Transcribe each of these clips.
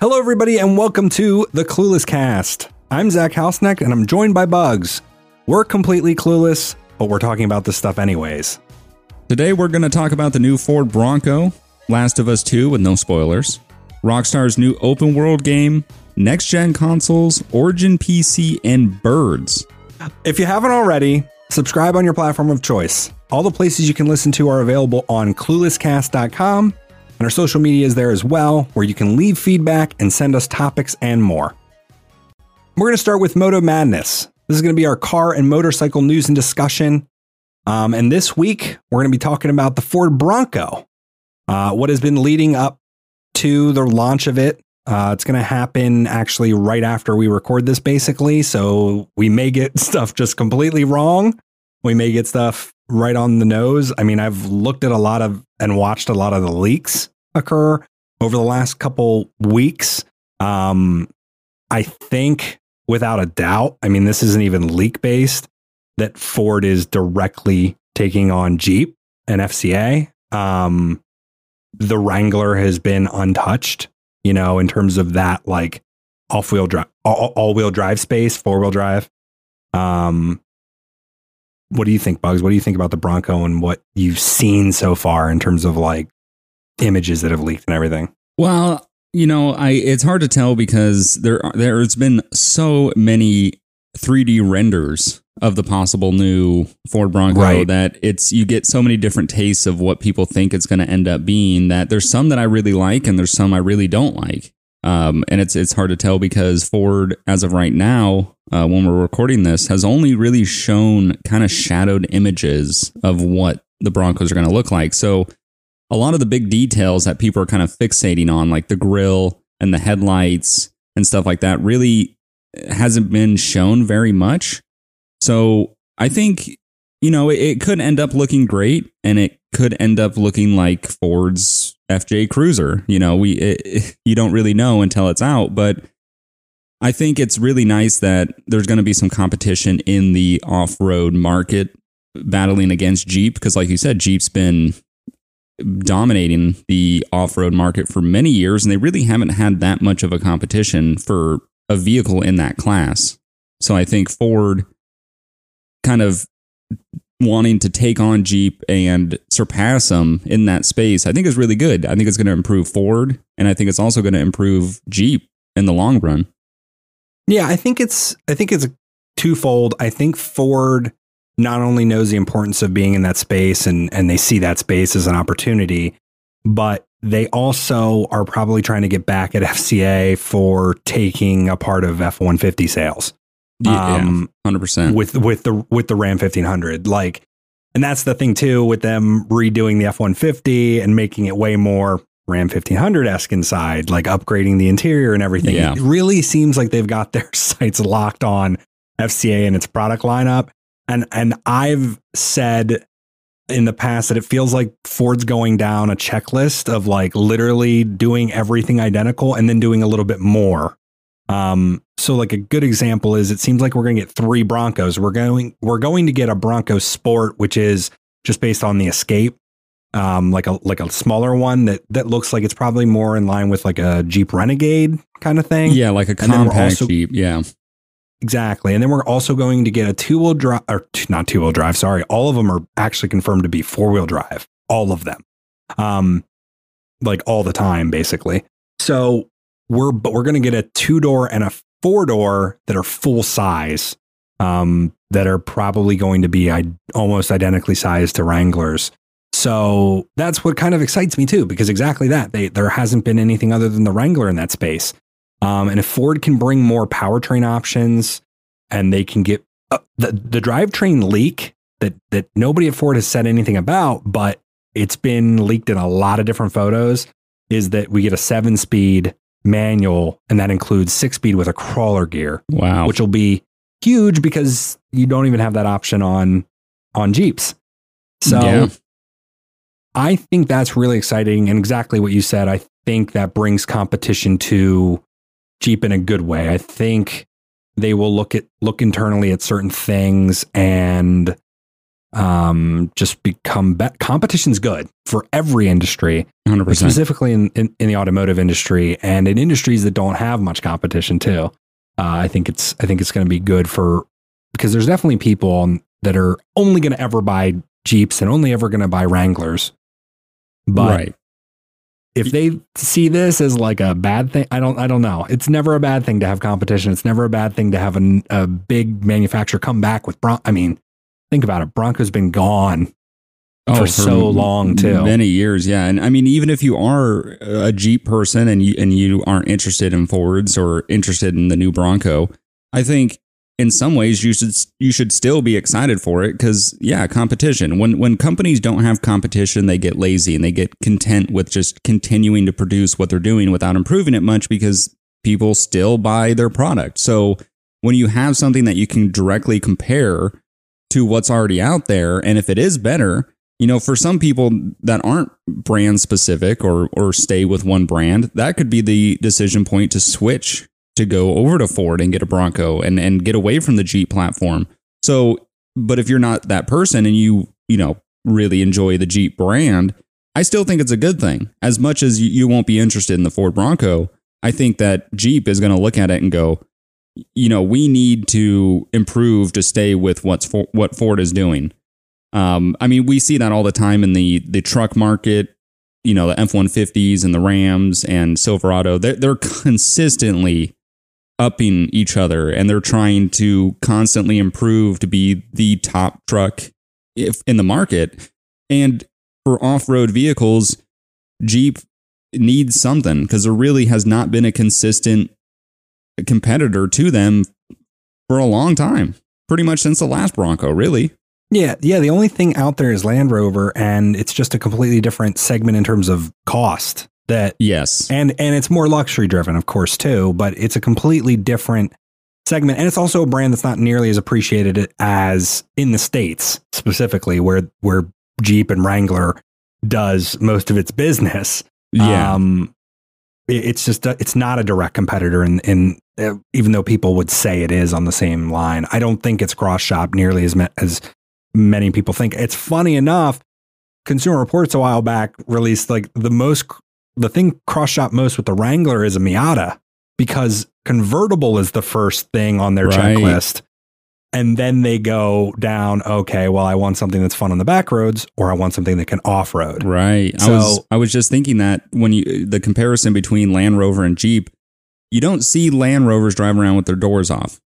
Hello, everybody, and welcome to the Clueless Cast. I'm Zach Hausneck, and I'm joined by Bugs. We're completely clueless, but we're talking about this stuff anyways. Today we're going to talk about the new Ford Bronco, Last of Us 2 with no spoilers, Rockstar's new open world game, next gen consoles, Origin PC, and birds. If you haven't already, subscribe on your platform of choice. All the places you can listen to are available on cluelesscast.com, and our social media is there as well, where you can leave feedback and send us topics and more. We're going to start with Moto Madness. This is going to be our car and motorcycle news and discussion. Um, and this week, we're going to be talking about the Ford Bronco, uh, what has been leading up to the launch of it. Uh, it's going to happen actually right after we record this, basically. So we may get stuff just completely wrong. We may get stuff right on the nose. I mean, I've looked at a lot of and watched a lot of the leaks occur over the last couple weeks. Um, I think without a doubt, I mean, this isn't even leak based, that Ford is directly taking on Jeep and FCA. Um, the Wrangler has been untouched, you know, in terms of that like off wheel drive, all wheel drive space, four wheel drive. Um, what do you think, Bugs? What do you think about the Bronco and what you've seen so far in terms of like images that have leaked and everything? Well, you know, I it's hard to tell because there are, there's been so many 3D renders of the possible new Ford Bronco right. that it's you get so many different tastes of what people think it's going to end up being that there's some that I really like and there's some I really don't like. Um, and it's it's hard to tell because Ford, as of right now, uh, when we're recording this, has only really shown kind of shadowed images of what the Broncos are going to look like. So a lot of the big details that people are kind of fixating on, like the grill and the headlights and stuff like that, really hasn't been shown very much. So I think, you know, it, it could end up looking great and it could end up looking like Ford's FJ Cruiser. You know, we it, you don't really know until it's out, but I think it's really nice that there's going to be some competition in the off-road market battling against Jeep because like you said Jeep's been dominating the off-road market for many years and they really haven't had that much of a competition for a vehicle in that class. So I think Ford kind of wanting to take on Jeep and surpass them in that space, I think is really good. I think it's going to improve Ford and I think it's also going to improve Jeep in the long run. Yeah, I think it's I think it's twofold. I think Ford not only knows the importance of being in that space and and they see that space as an opportunity, but they also are probably trying to get back at FCA for taking a part of F150 sales. Yeah, 100%. Um, with with the with the Ram 1500 like and that's the thing too with them redoing the F150 and making it way more Ram 1500 esque inside, like upgrading the interior and everything. Yeah. It really seems like they've got their sights locked on FCA and its product lineup. And and I've said in the past that it feels like Ford's going down a checklist of like literally doing everything identical and then doing a little bit more. Um, so like a good example is it seems like we're going to get three Broncos. We're going we're going to get a Bronco Sport, which is just based on the Escape, um, like a like a smaller one that that looks like it's probably more in line with like a Jeep Renegade kind of thing. Yeah, like a compact also, Jeep. Yeah, exactly. And then we're also going to get a two wheel drive, or not two wheel drive. Sorry, all of them are actually confirmed to be four wheel drive. All of them, um, like all the time, basically. So we're but we're going to get a two door and a four door that are full size. Um, that are probably going to be almost identically sized to Wranglers. So that's what kind of excites me too, because exactly that they, there hasn't been anything other than the Wrangler in that space. Um, and if Ford can bring more powertrain options and they can get uh, the, the drivetrain leak that, that nobody at Ford has said anything about, but it's been leaked in a lot of different photos is that we get a seven speed manual and that includes six speed with a crawler gear. Wow. Which will be huge because you don't even have that option on, on Jeeps. So yeah. I think that's really exciting. And exactly what you said, I think that brings competition to Jeep in a good way. I think they will look at look internally at certain things and um, just become be- competition's good for every industry, 100%. specifically in, in, in the automotive industry and in industries that don't have much competition too. Uh, I think it's I think it's going to be good for because there's definitely people on, that are only going to ever buy Jeeps and only ever going to buy Wranglers. But right. if they see this as like a bad thing, I don't I don't know. It's never a bad thing to have competition. It's never a bad thing to have a, a big manufacturer come back with Bron- I mean, think about it. Bronco's been gone oh, for so long too. Many years, yeah. And I mean, even if you are a Jeep person and you and you aren't interested in Fords or interested in the new Bronco, I think in some ways you should you should still be excited for it because yeah, competition. When when companies don't have competition, they get lazy and they get content with just continuing to produce what they're doing without improving it much because people still buy their product. So when you have something that you can directly compare to what's already out there, and if it is better, you know, for some people that aren't brand specific or or stay with one brand, that could be the decision point to switch to go over to Ford and get a Bronco and and get away from the Jeep platform. So, but if you're not that person and you, you know, really enjoy the Jeep brand, I still think it's a good thing. As much as you, you won't be interested in the Ford Bronco, I think that Jeep is going to look at it and go, you know, we need to improve to stay with what's for, what Ford is doing. Um, I mean, we see that all the time in the the truck market. You know, the F one fifties and the Rams and Silverado. They're, they're consistently upping each other, and they're trying to constantly improve to be the top truck if in the market. And for off road vehicles, Jeep needs something because there really has not been a consistent competitor to them for a long time. Pretty much since the last Bronco, really. Yeah, yeah. The only thing out there is Land Rover, and it's just a completely different segment in terms of cost. That yes, and and it's more luxury driven, of course, too. But it's a completely different segment, and it's also a brand that's not nearly as appreciated as in the states, specifically where where Jeep and Wrangler does most of its business. Yeah. Um, it, it's just a, it's not a direct competitor, in in uh, Uh, even though people would say it is on the same line. I don't think it's cross shop nearly as ma- as many people think. It's funny enough. Consumer Reports a while back released like the most the thing cross shop most with the Wrangler is a Miata because convertible is the first thing on their Right. checklist. And then they go down, okay, well, I want something that's fun on the back roads or I want something that can off road. Right. I So- was I was just thinking that when you the comparison between Land Rover and Jeep, you don't see Land Rovers driving around with their doors off.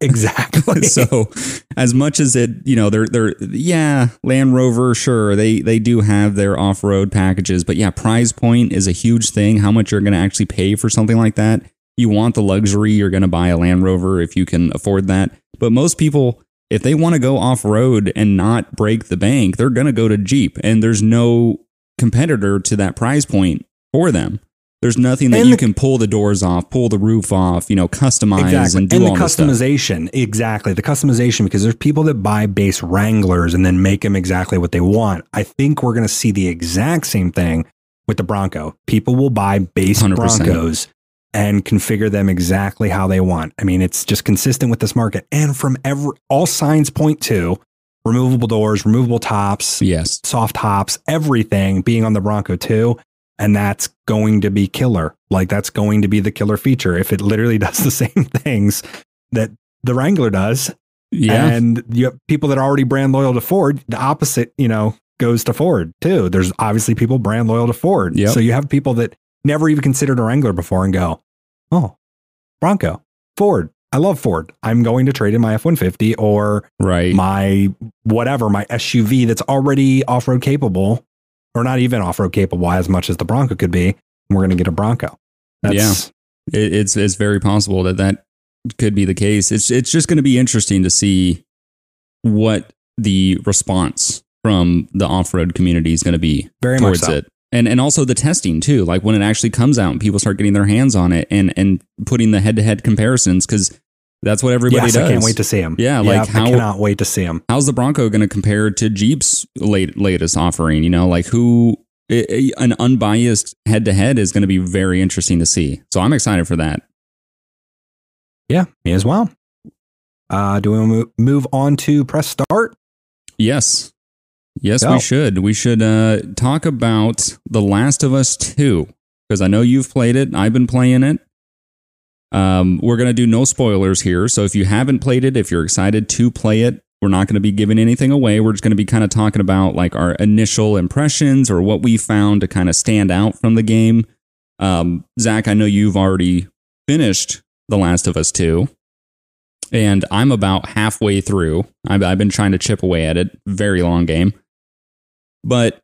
Exactly. so as much as it, you know, they're they're yeah, Land Rover, sure, they they do have their off-road packages, but yeah, price point is a huge thing. How much you're going to actually pay for something like that? You want the luxury, you're going to buy a Land Rover if you can afford that. But most people if they want to go off-road and not break the bank, they're going to go to Jeep and there's no competitor to that price point for them. There's nothing that And you the- can pull the doors off, pull the roof off, you know, customize exactly. and do and the all stuff. customization. Exactly. The customization, because there's people that buy base Wranglers and then make them exactly what they want. I think we're going to see the exact same thing with the Bronco. People will buy base 100%. Broncos and configure them exactly how they want. I mean, it's just consistent with this market. And from every, all signs point to removable doors, removable tops, Yes. soft tops, everything being on the Bronco too. And that's going to be killer. Like that's going to be the killer feature if it literally does the same things that the Wrangler does. Yeah. And you have people that are already brand loyal to Ford. The opposite, you know, goes to Ford too. There's obviously people brand loyal to Ford. Yep. So you have people that never even considered a Wrangler before and go, oh, Bronco, Ford. I love Ford. I'm going to trade in my F 150 or right. my whatever, my SUV that's already off road capable, or not even off road capable as much as the Bronco could be. We're going to get a Bronco. That's, It, it's it's very possible that that could be the case. It's it's just going to be interesting to see what the response from the off road community is going to be Very much towards so. it, and and also the testing too. Like when it actually comes out and people start getting their hands on it and and putting the head to head comparisons because that's what everybody yes, does. I can't wait to see him. Yeah, like how- I cannot wait to see him. how's the Bronco going to compare to Jeep's late, latest offering? You know, like who an unbiased head to head is going to be very interesting to see. So I'm excited for that. Yeah, me as well. Uh, do we move, on to press start? Yes. Yes, we should. We should uh, talk about The Last of Us 2 because I know you've played it. I've been playing it. Um, we're going to do no spoilers here. So if you haven't played it, if you're excited to play it, we're not going to be giving anything away. We're just going to be kind of talking about like our initial impressions or what we found to kind of stand out from the game. Um, Zach, I know you've already finished The Last of Us 2 and I'm about halfway through. I've, I've been trying to chip away at it. Very long game. But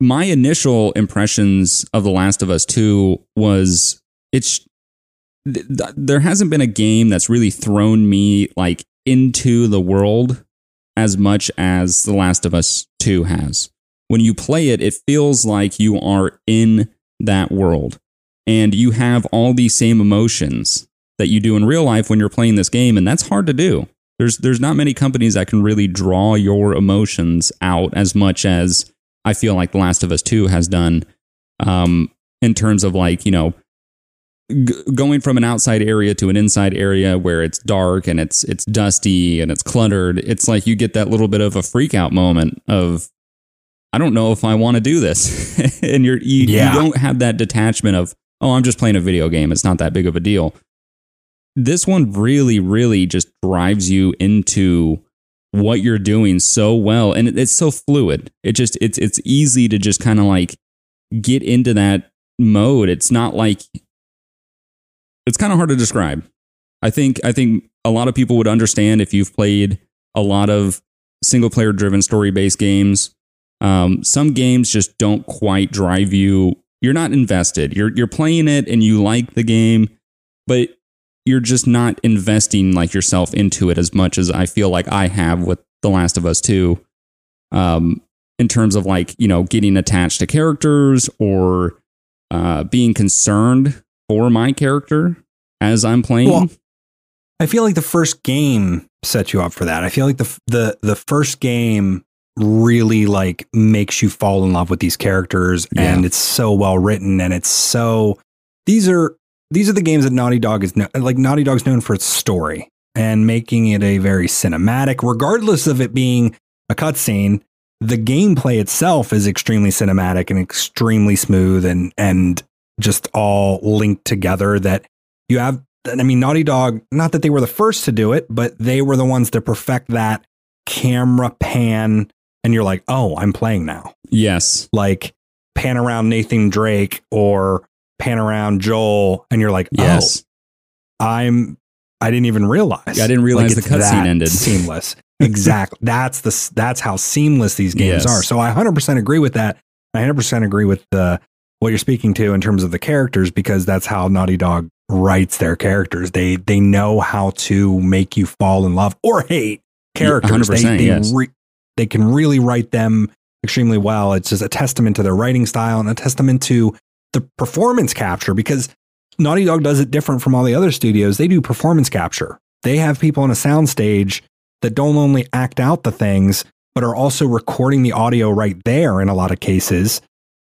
my initial impressions of The Last of Us 2 was it's th- th- there hasn't been a game that's really thrown me like into the world as much as The Last of Us 2 has. When you play it, it feels like you are in that world and you have all these same emotions that you do in real life when you're playing this game and that's hard to do. There's there's not many companies that can really draw your emotions out as much as I feel like The Last of Us 2 has done um, in terms of like, you know, g- going from an outside area to an inside area where it's dark and it's it's dusty and it's cluttered. It's like you get that little bit of a freak out moment of I don't know if I want to do this. and you're you, yeah. you don't have that detachment of, oh, I'm just playing a video game. It's not that big of a deal. This one really, really just drives you into what you're doing so well and it's so fluid it just it's it's easy to just kind of like get into that mode it's not like it's kind of hard to describe. I think i think a lot of people would understand if you've played a lot of single player driven story based games. Um, some games just don't quite drive you. You're not invested. You're you're playing it and you like the game but you're just not investing like yourself into it as much as I feel like I have with The Last of Us 2. Um, in terms of like, you know, getting attached to characters or uh, being concerned for my character as I'm playing. Well, I feel like the first game sets you up for that. I feel like the the the first game really like makes you fall in love with these characters yeah. and it's so well written and it's so these are these are the games that Naughty Dog is no, like Naughty Dog's known for its story and making it a very cinematic, regardless of it being a cutscene. The gameplay itself is extremely cinematic and extremely smooth and and just all linked together. That you have, I mean, Naughty Dog. Not that they were the first to do it, but they were the ones to perfect that camera pan. And you're like, oh, I'm playing now. Yes, like pan around Nathan Drake or pan around Joel, and you're like, oh, yes, oh, I'm. I didn't even realize. I didn't realize like the cutscene ended seamless. exactly. That's the that's how seamless these games yes. are. So I 100% agree with that. I 100% agree with the what you're speaking to in terms of the characters because that's how Naughty Dog writes their characters. They they know how to make you fall in love or hate characters. they they, yes. re, they can really write them extremely well. It's just a testament to their writing style and a testament to the performance capture because Naughty Dog does it different from all the other studios. They do performance capture. They have people on a soundstage that don't only act out the things, but are also recording the audio right there in a lot of cases.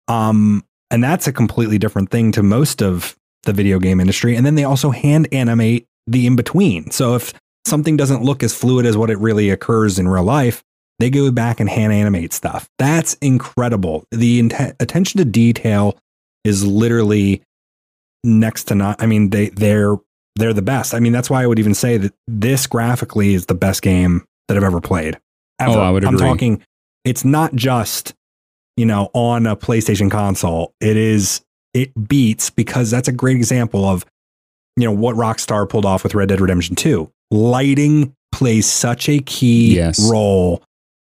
Um, and that's a completely different thing to most of the video game industry. And then they also hand animate the in between. So if something doesn't look as fluid as what it really occurs in real life, they go back and hand animate stuff. That's incredible. The int- attention to detail is literally next to not. I mean, they they're they're the best. I mean, that's why I would even say that this graphically is the best game that I've ever played. Ever. Oh, I would agree. I'm talking. It's not just you know on a PlayStation console. It is it beats because that's a great example of you know what Rockstar pulled off with Red Dead Redemption 2. Lighting plays such a key yes. role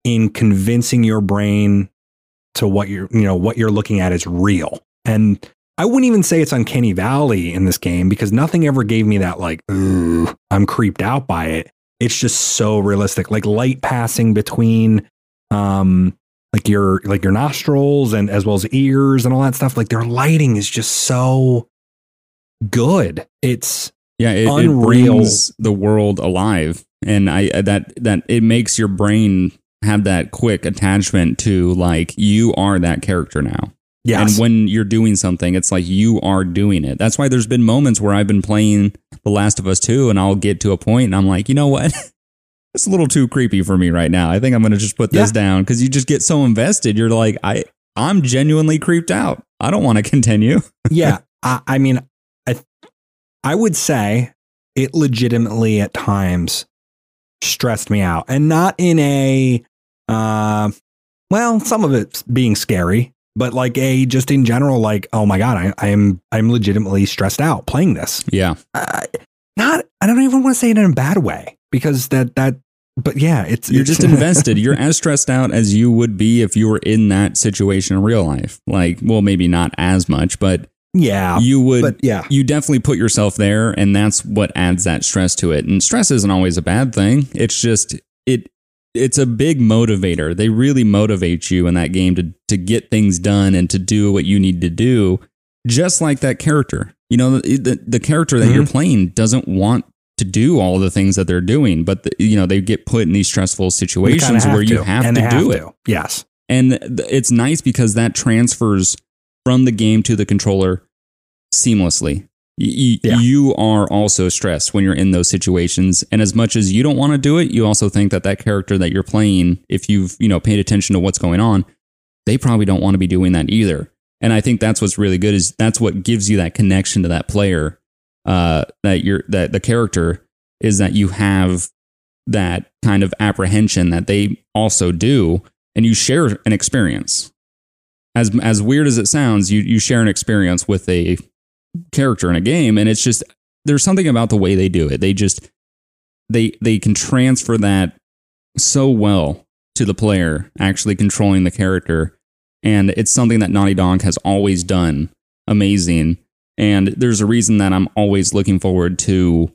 in convincing your brain to what you're you know what you're looking at is real. And I wouldn't even say it's uncanny valley in this game because nothing ever gave me that like, ooh, I'm creeped out by it. It's just so realistic, like light passing between, um, like your like your nostrils and as well as ears and all that stuff. Like their lighting is just so good. It's yeah, it, unreal. It brings the world alive, and I uh, that that it makes your brain have that quick attachment to like you are that character now. Yes. And when you're doing something, it's like you are doing it. That's why there's been moments where I've been playing The Last of Us 2 and I'll get to a point and I'm like, you know what? it's a little too creepy for me right now. I think I'm going to just put this yeah. down because you just get so invested. You're like, I, I'm genuinely creeped out. I don't want to continue. yeah. I, I mean, I, I would say it legitimately at times stressed me out and not in a, uh, well, some of it's being scary, but like a just in general, like, oh my God, I, I am, I'm legitimately stressed out playing this. Yeah. Uh, not, I don't even want to say it in a bad way because that, that, but yeah, it's you're it's, just invested. You're as stressed out as you would be if you were in that situation in real life. Like, well, maybe not as much, but yeah, you would. But yeah, you definitely put yourself there, and that's what adds that stress to it. And stress isn't always a bad thing. It's just it. It's a big motivator. They really motivate you in that game to to get things done and to do what you need to do. Just like that character, you know, the the, the character that mm-hmm. you're playing doesn't want to do all the things that they're doing, but the, you know they get put in these stressful situations where you have and to do have it. To. Yes, and it's nice because that transfers from the game to the controller seamlessly. Y- yeah. You are also stressed when you're in those situations, and as much as you don't want to do it, you also think that that character that you're playing, if you've you know paid attention to what's going on, they probably don't want to be doing that either. And I think that's what's really good is that's what gives you that connection to that player uh, that you're that the character is that you have that kind of apprehension that they also do, and you share an experience. As as weird as it sounds, you you share an experience with a character in a game, and it's just there's something about the way they do it. They just they they can transfer that so well to the player actually controlling the character and it's something that Naughty Dog has always done amazing and there's a reason that I'm always looking forward to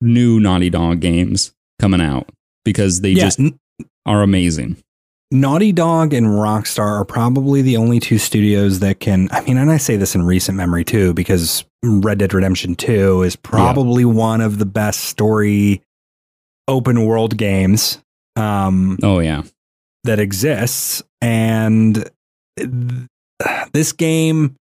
new Naughty Dog games coming out because they yeah. just are amazing. Naughty Dog and Rockstar are probably the only two studios that can. I mean, and I say this in recent memory too, because Red Dead Redemption 2 is probably yeah. one of the best story open world games. Um, oh, yeah. That exists. And this game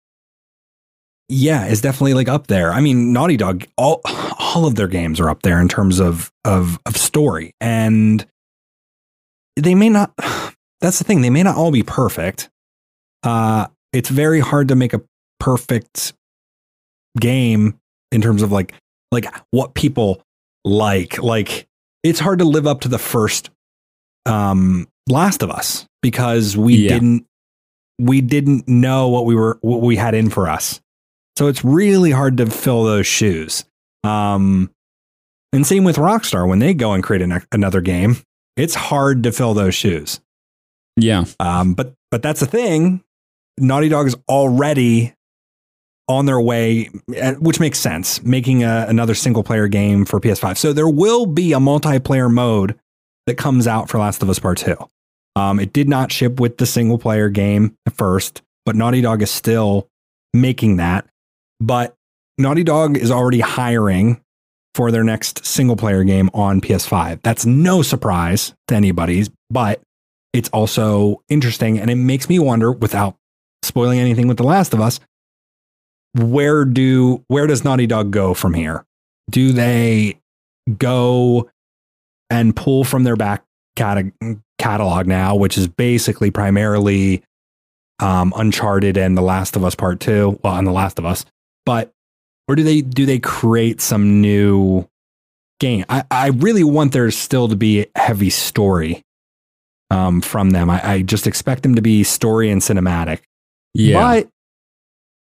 yeah, is definitely like up there. I mean, Naughty Dog, all all of their games are up there in terms of of of story, and they may not. That's the thing; they may not all be perfect. Uh, it's very hard to make a perfect game in terms of like like what people like. Like it's hard to live up to the first um Last of Us because we yeah. didn't we didn't know what we were what we had in for us so it's really hard to fill those shoes. Um, and same with Rockstar when they go and create an, another game, it's hard to fill those shoes. Yeah. Um, but but that's the thing. Naughty Dog is already on their way, eh, which makes sense, making a, another single player game for PS5. So there will be a multiplayer mode that comes out for Last of Us Part 2. Um, it did not ship with the single player game at first, but Naughty Dog is still making that. But Naughty Dog is already hiring for their next single player game on PS5. That's no surprise to anybody, but it's also interesting and it makes me wonder without spoiling anything with The Last of Us, where do where does Naughty Dog go from here? Do they go and pull from their back catalog now, which is basically primarily um, Uncharted and The Last of Us Part Two. Well, and The Last of Us, but or do they do they create some new game? I, I really want there still to be heavy story um, from them. I, I just expect them to be story and cinematic. Yeah. But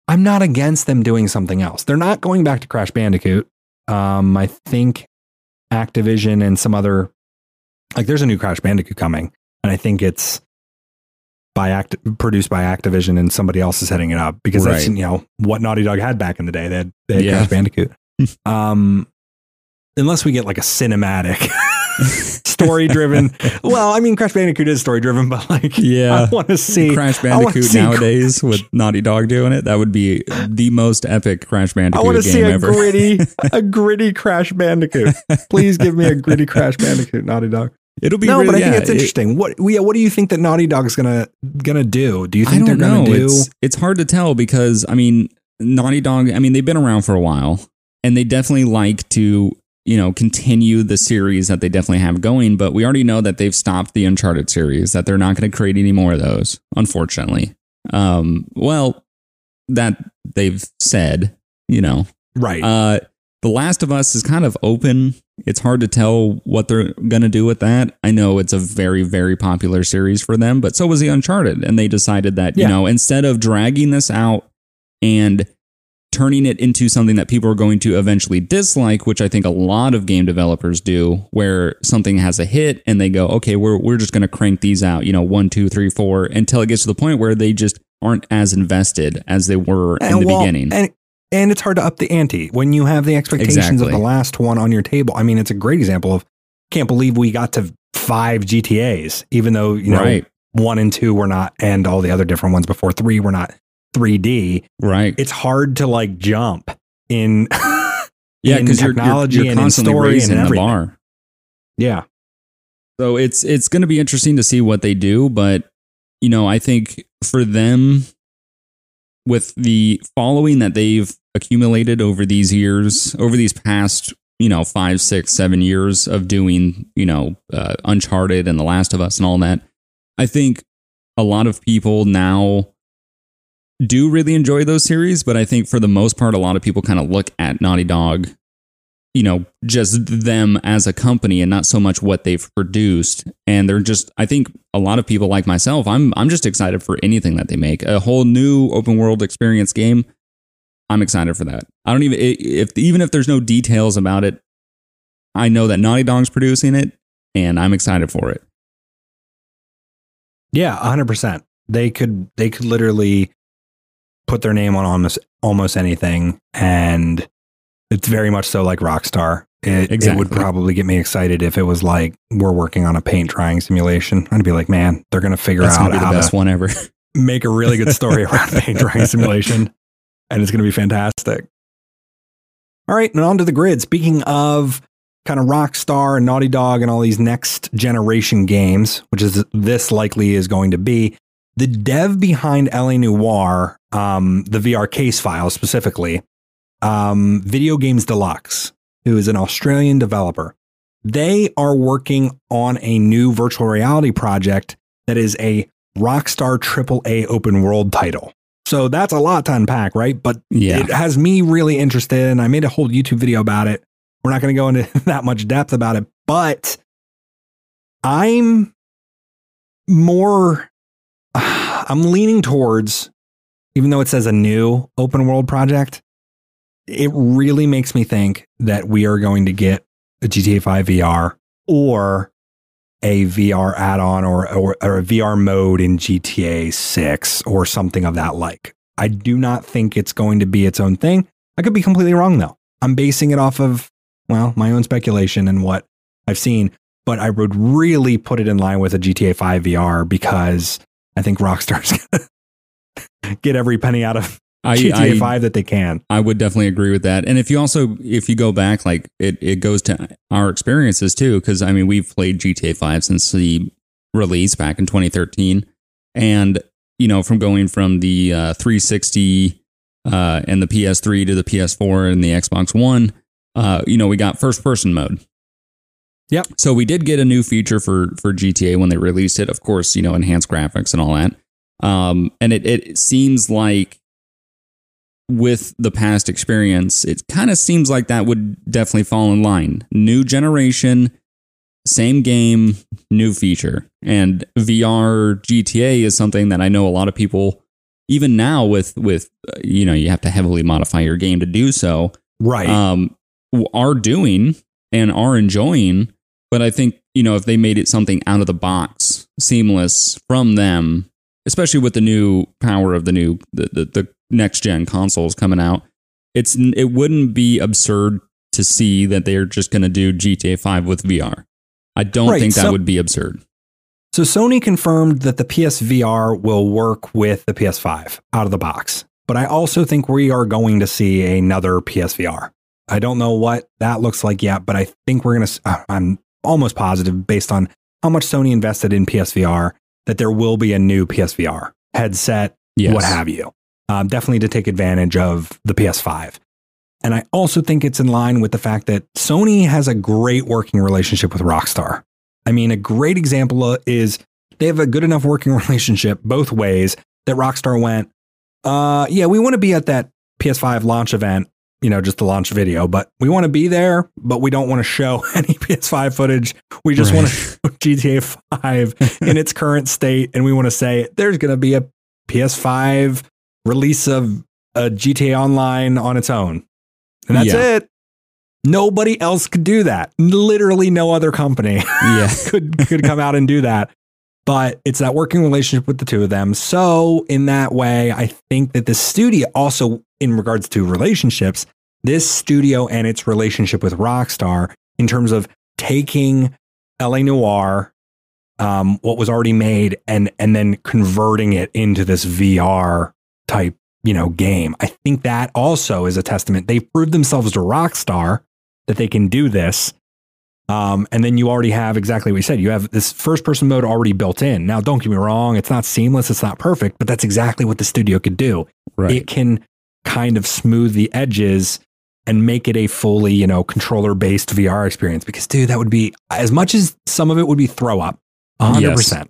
I'm not against them doing something else. They're not going back to Crash Bandicoot. Um, I think Activision and some other like there's a new Crash Bandicoot coming, and I think it's by act produced by Activision and somebody else is heading it up because right. that's you know what Naughty Dog had back in the day. They had, they had yeah. Crash Bandicoot. um, unless we get like a cinematic story driven. well, I mean, Crash Bandicoot is story driven, but like, yeah, I want to see Crash Bandicoot nowadays with Naughty Dog doing it. That would be the most epic Crash Bandicoot. I want to see a ever. gritty, a gritty Crash Bandicoot. Please give me a gritty Crash Bandicoot, Naughty Dog. It'll be no, really, but I yeah, think it's interesting. It, what yeah, what do you think that Naughty Dog's gonna gonna do? Do you think they're gonna do? It's, it's hard to tell because I mean, Naughty Dog. I mean, they've been around for a while, and they definitely like to you know, continue the series that they definitely have going. But we already know that they've stopped the Uncharted series, that they're not going to create any more of those, unfortunately. Um, well, that they've said, you know. Right. Uh, the Last of Us is kind of open. It's hard to tell what they're going to do with that. I know it's a very, very popular series for them, but so was the Uncharted. And they decided that, Yeah. you know, instead of dragging this out and turning it into something that people are going to eventually dislike, which I think a lot of game developers do, where something has a hit and they go, okay, we're, we're just going to crank these out, you know, one, two, three, four, until it gets to the point where they just aren't as invested as they were in the well, beginning. And, and it's hard to up the ante when you have the expectations Exactly. of the last one on your table. I mean, it's a great example of can't believe we got to five GTAs, even though, you know, right, one and two were not, and all the other different ones before three were not 3D. right. It's hard to like jump in. Yeah, in because you're, you're, you're and in constantly story and the bar. yeah. So it's it's going to be interesting to see what they do, but you know, I think for them with the following that they've accumulated over these years, over these past, you know, five, six, seven years of doing, you know, uh, Uncharted and The Last of Us and all that, I think a lot of people now do really enjoy those series, but I think for the most part, a lot of people kind of look at Naughty Dog you know, just them as a company and not so much what they've produced. And they're just, I think a lot of people like myself, I'm, I'm just excited for anything that they make. A whole new open world experience game. I'm excited for that. I don't even, if, even if there's no details about it, I know that Naughty Dog's producing it and I'm excited for it. Yeah, hundred percent. They could they could literally put their name on almost almost anything, and it's very much so like Rockstar. It, it would probably get me excited if it was like we're working on a paint drying simulation. I'd be like, man, they're gonna figure That's out going to be the best to one ever. make a really good story around paint drying simulation, and it's gonna be fantastic. All right, and on to the grid. Speaking of kind of Rockstar and Naughty Dog and all these next generation games, which is this likely is going to be, the dev behind LA Noire, um, the VR case file specifically, um, Video Games Deluxe, who is an Australian developer, they are working on a new virtual reality project that is a Rockstar AAA open world title. So that's a lot to unpack, right? But Yeah. it has me really interested, and I made a whole YouTube video about it. We're not going to go into that much depth about it, but I'm more, I'm leaning towards, even though it says a new open world project, it really makes me think that we are going to get a GTA 5 VR or a VR add-on or, or or a VR mode in GTA 6 or something of that like. I do not think it's going to be its own thing. I could be completely wrong though. I'm basing it off of well, my own speculation and what I've seen, but I would really put it in line with a GTA 5 VR because I think Rockstar's to get every penny out of GTA I- 5 that they can. I would definitely agree with that. And if you also if you go back, like it it goes to our experiences too, because I mean we've played GTA Five since the release back in 2013, and you know from going from the uh, 360 uh, and the PS3 to the PS4 and the Xbox One, uh, you know we got first person mode. Yep. So we did get a new feature for for GTA when they released it. Of course, you know enhanced graphics and all that. Um, and it it seems like with the past experience, it kind of seems like that would definitely fall in line. New generation, same game, new feature. And VR GTA is something that I know a lot of people even now with with uh, you know, you have to heavily modify your game to do so, Right. um are doing and are enjoying, but I think, you know, if they made it something out of the box, seamless from them, especially with the new power of the new the, the, the next gen consoles coming out, it's it wouldn't be absurd to see that they're just going to do GTA 5 with VR. I don't Right, think that so- would be absurd. So Sony confirmed that the PSVR will work with the PS5 out of the box. But I also think we are going to see another PSVR. I don't know what that looks like yet, but I think we're going to uh, I'm almost positive based on how much Sony invested in PSVR that there will be a new PSVR headset, Yes. what have you. Um, definitely to take advantage of the PS5. And I also think it's in line with the fact that Sony has a great working relationship with Rockstar. I mean, a great example is they have a good enough working relationship both ways that Rockstar went, uh, yeah, we want to be at that PS5 launch event, you know, just the launch video, but we want to be there, but we don't want to show any PS5 footage. We just right. want to show GTA 5 in its current state. And we want to say there's going to be a PS5 release of a GTA Online on its own. And that's yeah. it. Nobody else could do that. Literally no other company yeah. could could come out and do that. But it's that working relationship with the two of them. So in that way, I think that the studio also in regards to relationships, this studio and its relationship with Rockstar in terms of taking LA Noire, um, what was already made, and and then converting it into this VR type you know, game. I think that also is a testament. They've proved themselves to Rockstar that they can do this. Um, and then you already have exactly what you said. You have this first person mode already built in. Now, don't get me wrong, it's not seamless, it's not perfect, but that's exactly what the studio could do. Right. It can kind of smooth the edges and make it a fully, you know, controller based VR experience. Because, dude, that would be as much as some of it would be throw up, 100%.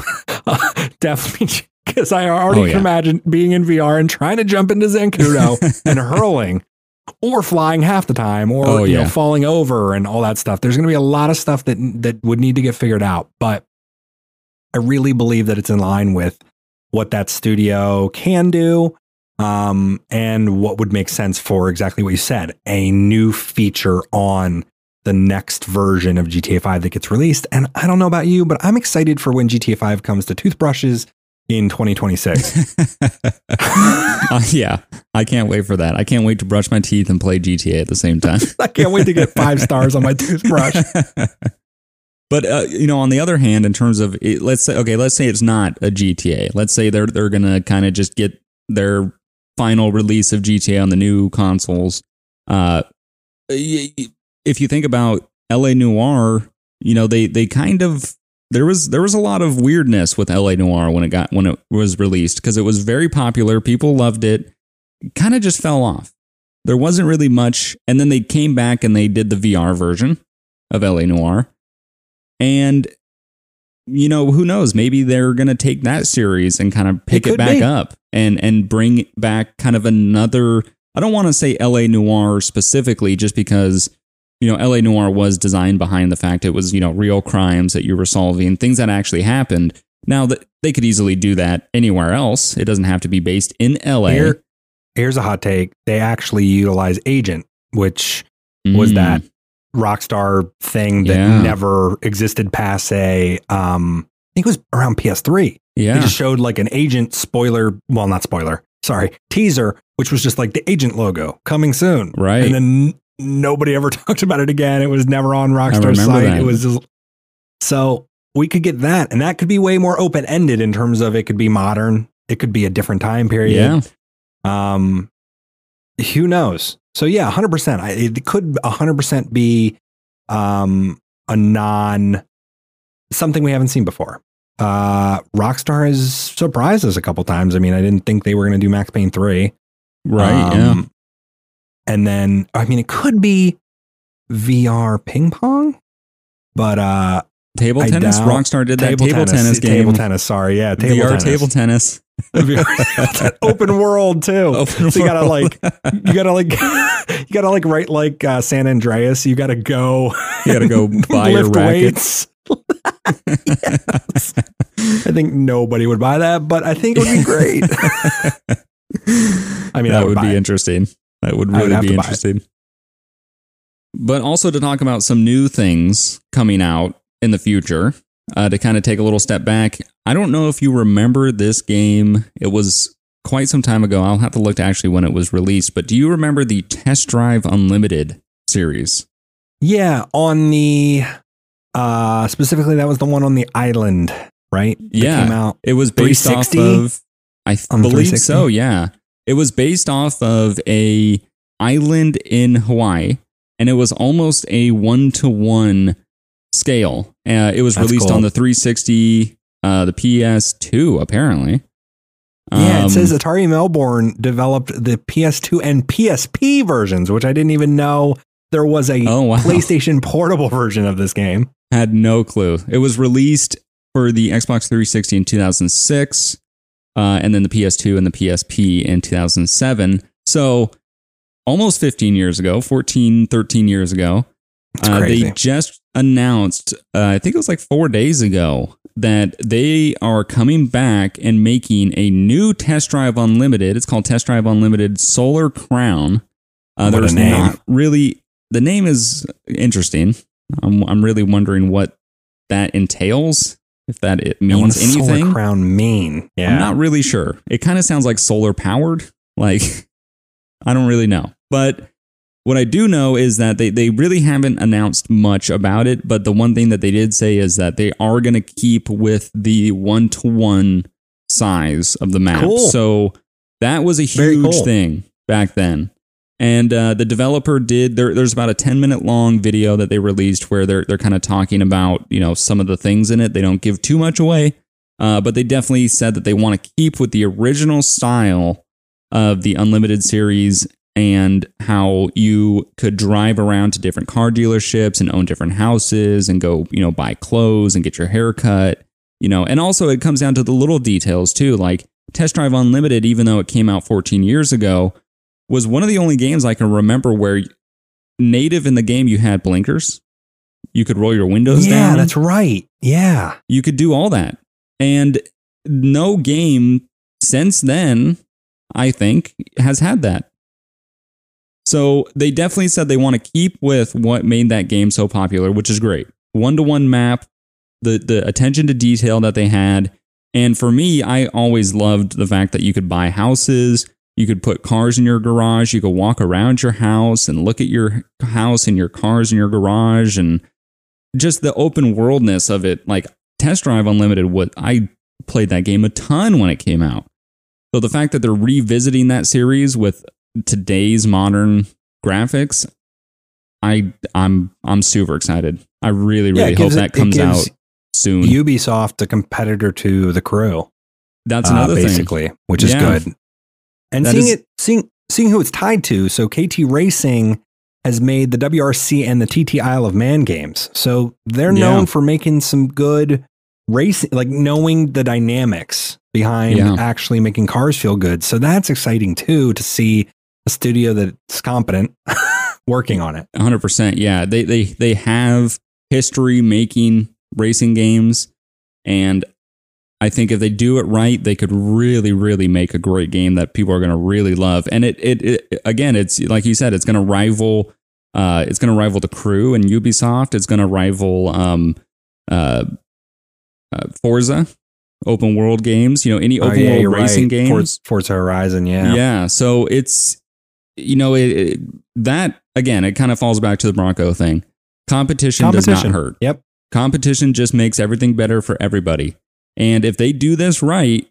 Yes. Definitely because I already oh, yeah. can imagine being in VR and trying to jump into Zancudo and hurling or flying half the time or oh, you yeah. know falling over and all that stuff. There's going to be a lot of stuff that that would need to get figured out, but I really believe that it's in line with what that studio can do um, and what would make sense for exactly what you said, a new feature on the next version of GTA 5 that gets released. And I don't know about you, but I'm excited for when GTA 5 comes to toothbrushes in 2026. uh, yeah, I can't wait for that. I can't wait to brush my teeth and play GTA at the same time. I can't wait to get five stars on my toothbrush. But uh, you know, on the other hand, in terms of it, let's say, okay, let's say it's not a GTA. Let's say they're they're gonna kind of just get their final release of GTA on the new consoles. Uh, if you think about LA Noire, you know they they kind of there was there was a lot of weirdness with LA Noire when it got when it was released because it was very popular, people loved it, kind of just fell off. There wasn't really much, and then they came back and they did the VR version of LA Noire, and you know who knows maybe they're going to take that series and kind of pick it, it back be. up and and bring back kind of another. I don't want to say LA Noire specifically, just because you know, LA Noire was designed behind the fact it was, you know, real crimes that you were solving, things that actually happened. Now that they could easily do that anywhere else. It doesn't have to be based in LA. Here, here's a hot take. They actually utilize Agent, which mm. was that Rockstar thing that yeah. never existed past a um I think it was around PS3. Yeah. They just showed like an agent spoiler, well not spoiler, sorry, teaser, which was just like the agent logo coming soon. Right. And then nobody ever talked about it again. It was never on Rockstar's site. That. It was just, so we could get that, and that could be way more open ended in terms of it could be modern. It could be a different time period. Yeah. Um, who knows? So yeah, hundred percent. It could hundred percent be um a non something we haven't seen before. Uh, Rockstar has surprised us a couple times. I mean, I didn't think they were going to do Max Payne three. Right. Um, yeah. And then, I mean, it could be VR ping pong, but uh, table tennis. Rockstar did that table, table tennis, tennis, game. Table tennis. Sorry, yeah, table VR tennis. table tennis. open world too. Open so you gotta like, you gotta like, you gotta like write like uh, San Andreas. You gotta go. You gotta go buy your rackets. yes. I think nobody would buy that, but I think it would be great. I mean, that I would, would be it. interesting. That would really would be interesting. But also to talk about some new things coming out in the future, uh, to kind of take a little step back. I don't know if you remember this game. It was quite some time ago. I'll have to look to actually when it was released. But do you remember the Test Drive Unlimited series? Yeah, on the uh specifically that was the one on the island, right? That yeah, came out it was based off of. I believe so. Yeah, it was based off of a island in Hawaii, and it was almost a one to one scale. Uh, it was That's released cool. on the 360, uh, the PS2, apparently. Yeah, it says Atari Melbourne developed the PS2 and PSP versions, which I didn't even know there was a Oh, wow. PlayStation portable version of this game. Had no clue. It was released for the Xbox 360 in 2006, uh, and then the PS2 and the PSP in 2007. So almost 15 years ago, 14, 13 years ago. Uh, they just announced, uh, I think it was like four days ago, that they are coming back and making a new Test Drive Unlimited. It's called Test Drive Unlimited Solar Crown. Uh, What a name. not really, the name is interesting. I'm, I'm really wondering what that entails, if that it means does anything. Solar Crown mean? Yeah. I'm not really sure. It kind of sounds like solar powered. Like, I don't really know. But what I do know is that they, they really haven't announced much about it. But the one thing that they did say is that they are going to keep with the one to one size of the map. Cool. So that was a huge cool. thing back then. And uh, the developer did there. There's about a 10 minute long video that they released where they're they're kind of talking about you know some of the things in it. They don't give too much away, uh, but they definitely said that they want to keep with the original style of the Unlimited series and how you could drive around to different car dealerships and own different houses and go, you know, buy clothes and get your hair cut, you know, and also it comes down to the little details too. Like Test Drive Unlimited, even though it came out 14 years ago, was one of the only games I can remember where native in the game you had blinkers. You could roll your windows yeah, down that's right. Yeah. you could do all that. And no game since then, I think, has had that. So they definitely said they want to keep with what made that game so popular, which is great. One to one map, the the attention to detail that they had. And for me, I always loved the fact that you could buy houses, you could put cars in your garage, you could walk around your house and look at your house and your cars in your garage and just the open worldness of it. Like Test Drive Unlimited, what I played that game a ton when it came out. So the fact that they're revisiting that series with today's modern graphics, I I'm I'm super excited. I really really it hope it- that comes out soon. Ubisoft, a competitor to the crew, That's uh, another thing. basically, which is Yeah. good. And That seeing is- it, seeing seeing who it's tied to. So KT Racing has made the WRC and the TT Isle of Man games. So they're Yeah. known for making some good racing, like knowing the dynamics behind Yeah. actually making cars feel good. So that's exciting too to see a studio that's competent working on it. 100%. Yeah, they they they have history making racing games and I think if they do it right, they could really really make a great game that people are going to really love. And it, it it again, it's like you said, it's going to rival uh it's going to rival the crew and Ubisoft, it's going to rival um uh, uh Forza open world games, you know, any open world you're racing right. games. Forza, Forza Horizon, yeah. Yeah. So it's, you know, it, it, that again, it kind of falls back to the Bronco thing. Competition, does not hurt. Yep. Competition just makes everything better for everybody. And if they do this right,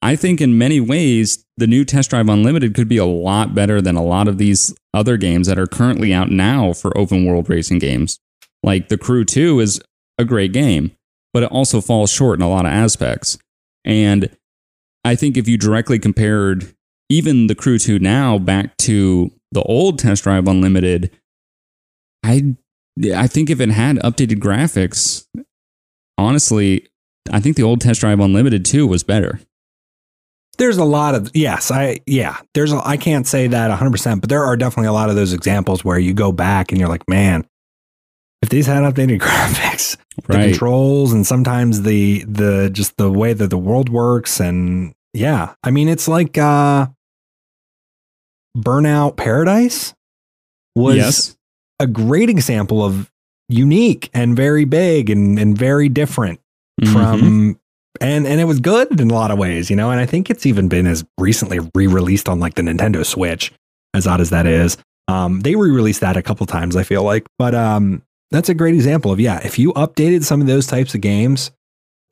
I think in many ways, the new Test Drive Unlimited could be a lot better than a lot of these other games that are currently out now for open world racing games. Like The Crew 2 is a great game, but it also falls short in a lot of aspects. And I think if you directly compared even The Crew 2 now back to the old Test Drive Unlimited, I I think if it had updated graphics, honestly, I think the old Test Drive Unlimited 2 was better. There's a lot of yes, I yeah. There's a, I can't say that 100, percent but there are definitely a lot of those examples where you go back and you're like, man, if these had updated graphics, the controls, and sometimes the the just the way that the world works, and yeah, I mean, it's like uh, Burnout Paradise was yes. a great example of unique and very big and and very different Mhm. from and and it was good in a lot of ways, you know. And I think it's even been as recently re-released on like the Nintendo Switch, as odd as that is. Um, they re-released that a couple times, I feel like, but um, that's a great example of yeah. If you updated some of those types of games,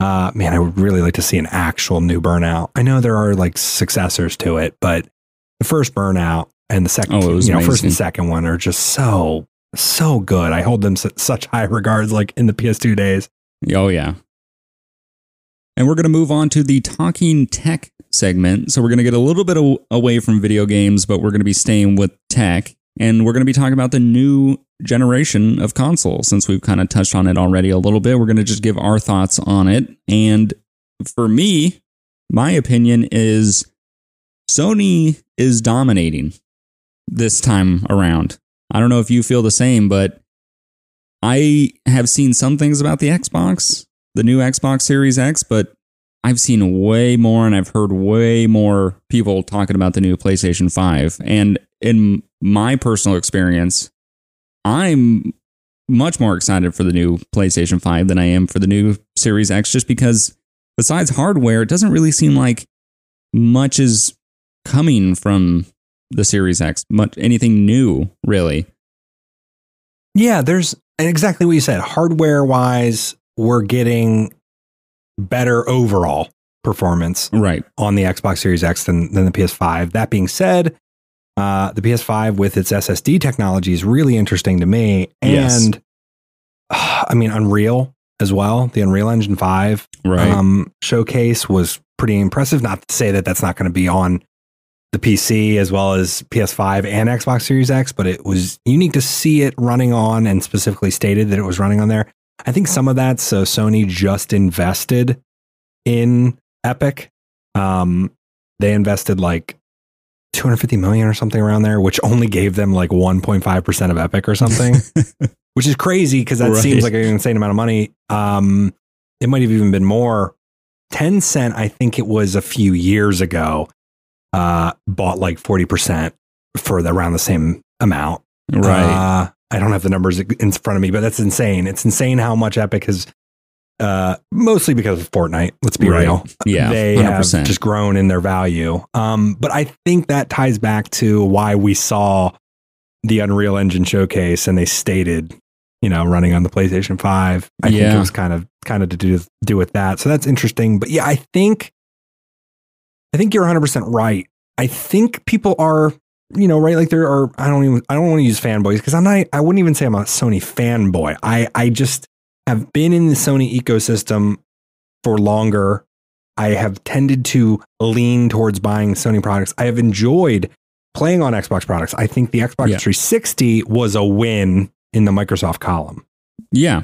uh, man, I would really like to see an actual new Burnout. I know there are like successors to it, but the first Burnout and the second, Oh, you know, first and second one are just so so good. I hold them such high regards, like in the PS2 days. Oh, yeah. And we're going to move on to the Talking Tech segment. So we're going to get a little bit away from video games, but we're going to be staying with tech. And we're going to be talking about the new generation of consoles since we've kind of touched on it already a little bit. We're going to just give our thoughts on it. And for me, my opinion is Sony is dominating this time around. I don't know if you feel the same, but I have seen some things about the Xbox, the new Xbox Series X, but I've seen way more and I've heard way more people talking about the new PlayStation 5. And in my personal experience, I'm much more excited for the new PlayStation 5 than I am for the new Series X just because besides hardware, it doesn't really seem like much is coming from the Series X, much anything new, really. Yeah, there's exactly what you said. Hardware wise, we're getting better overall performance right on the Xbox Series X than, than the PS5. That being said, uh, the PS5 with its SSD technology is really interesting to me. And yes. uh, I mean, Unreal as well. The Unreal Engine 5 right. um, showcase was pretty impressive. Not to say that that's not going to be on the PC as well as PS5 and Xbox Series X, but it was unique to see it running on and specifically stated that it was running on there. I think some of that, so Sony just invested in Epic. Um, they invested like 250 million or something around there, which only gave them like 1.5% of Epic or something, which is crazy because that right. seems like an insane amount of money. Um, it might have even been more. Tencent, I think it was a few years ago, uh, bought like 40% for the, around the same amount. Right. Uh, I don't have the numbers in front of me, but that's insane. It's insane how much Epic has, uh, mostly because of Fortnite. Let's be right. real. Yeah, they 100%. have just grown in their value. Um, but I think that ties back to why we saw the Unreal Engine showcase, and they stated, you know, running on the PlayStation Five. I yeah. think it was kind of kind of to do do with that. So that's interesting. But yeah, I think I think you're 100 percent right. I think people are you know, right? Like there are, I don't even, I don't want to use fanboys because I'm not, I wouldn't even say I'm a Sony fanboy. I, I just have been in the Sony ecosystem for longer. I have tended to lean towards buying Sony products. I have enjoyed playing on Xbox products. I think the Xbox yeah. 360 was a win in the Microsoft column. Yeah.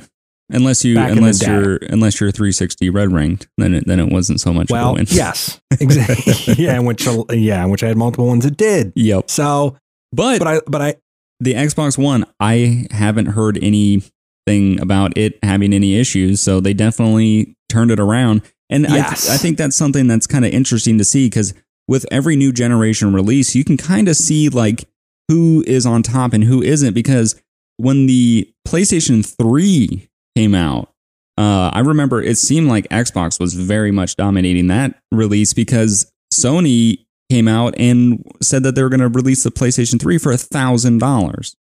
Unless you, unless you're, unless you're 360 red ringed, then it, then it wasn't so much well, yes, exactly. yeah, which, yeah, which I had multiple ones. It did. Yep. So, but, but I, but I, the Xbox One, I haven't heard anything about it having any issues. So they definitely turned it around. And yes. I, I think that's something that's kind of interesting to see because with every new generation release, you can kind of see like who is on top and who isn't because when the PlayStation 3 came out, uh, I remember it seemed like Xbox was very much dominating that release because Sony came out and said that they were going to release the PlayStation 3 for a thousand dollars.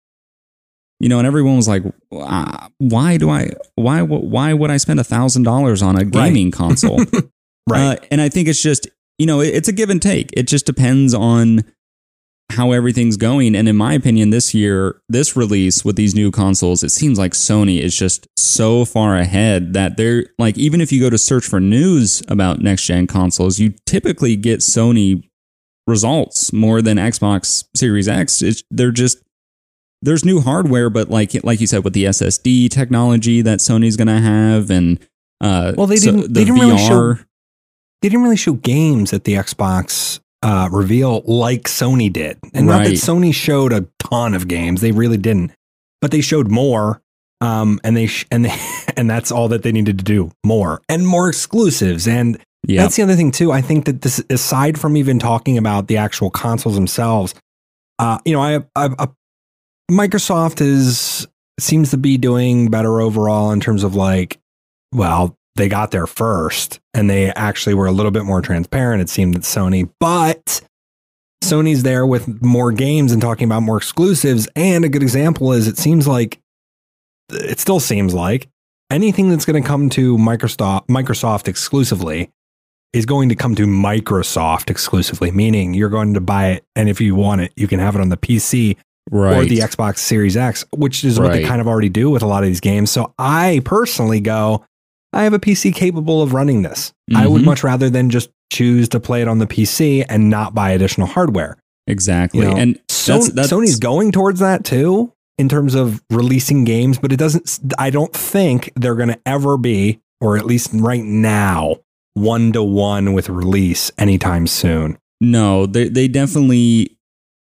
You know, and everyone was like, "Why do I? Why? Why would I spend a thousand dollars on a gaming right. console?" right. Uh, and I think it's just, you know, it's a give and take. It just depends on how everything's going. And in my opinion, this year, this release with these new consoles, it seems like Sony is just so far ahead that they're like, even if you go to search for news about next gen consoles, you typically get Sony results more than Xbox Series X. It's, they're just, there's new hardware, but like like you said, with the SSD technology that Sony's going to have, and uh, well, they didn't. So the they didn't VR, really show. They didn't really show games at the Xbox uh, reveal like Sony did. And right. not that Sony showed a ton of games, they really didn't, but they showed more. Um, and they sh- and they and that's all that they needed to do more and more exclusives and yep. that's the other thing too. I think that this aside from even talking about the actual consoles themselves, uh, you know, I, I, I Microsoft is seems to be doing better overall in terms of like, well, they got there first and they actually were a little bit more transparent, it seemed that Sony, but Sony's there with more games and talking about more exclusives. And a good example is it seems like it still seems like anything that's going to come to Microsoft Microsoft exclusively is going to come to Microsoft exclusively, meaning you're going to buy it and if you want it, you can have it on the PC right. or the Xbox Series X, which is right. what they kind of already do with a lot of these games. So I personally go, I have a PC capable of running this. Mm-hmm. I would mm-hmm. much rather than just choose to play it on the PC and not buy additional hardware. Exactly. You know, and so, that's, that's, Sony's going towards that too in terms of releasing games, but it doesn't, I don't think they're going to ever be, or at least right now, one to one with release anytime soon. No, they, they definitely,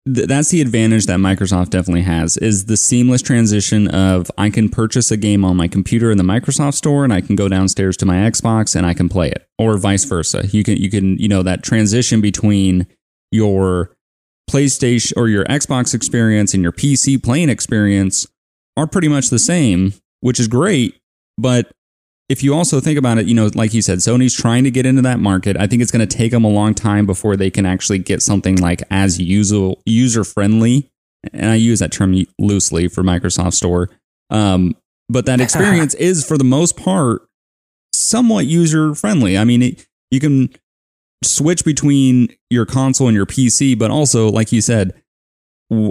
th- that's the advantage that Microsoft definitely has is the seamless transition of I can purchase a game on my computer in the Microsoft store and I can go downstairs to my Xbox and I can play it or vice versa. You can, you can, you know, that transition between your PlayStation or your Xbox experience and your PC playing experience are pretty much the same, which is great. But if you also think about it, you know, like you said, Sony's trying to get into that market. I think it's going to take them a long time before they can actually get something like as user user friendly. And I use that term loosely for Microsoft Store. Um, but that experience is, for the most part, somewhat user friendly. I mean, it, you can switch between your console and your PC, but also, like you said,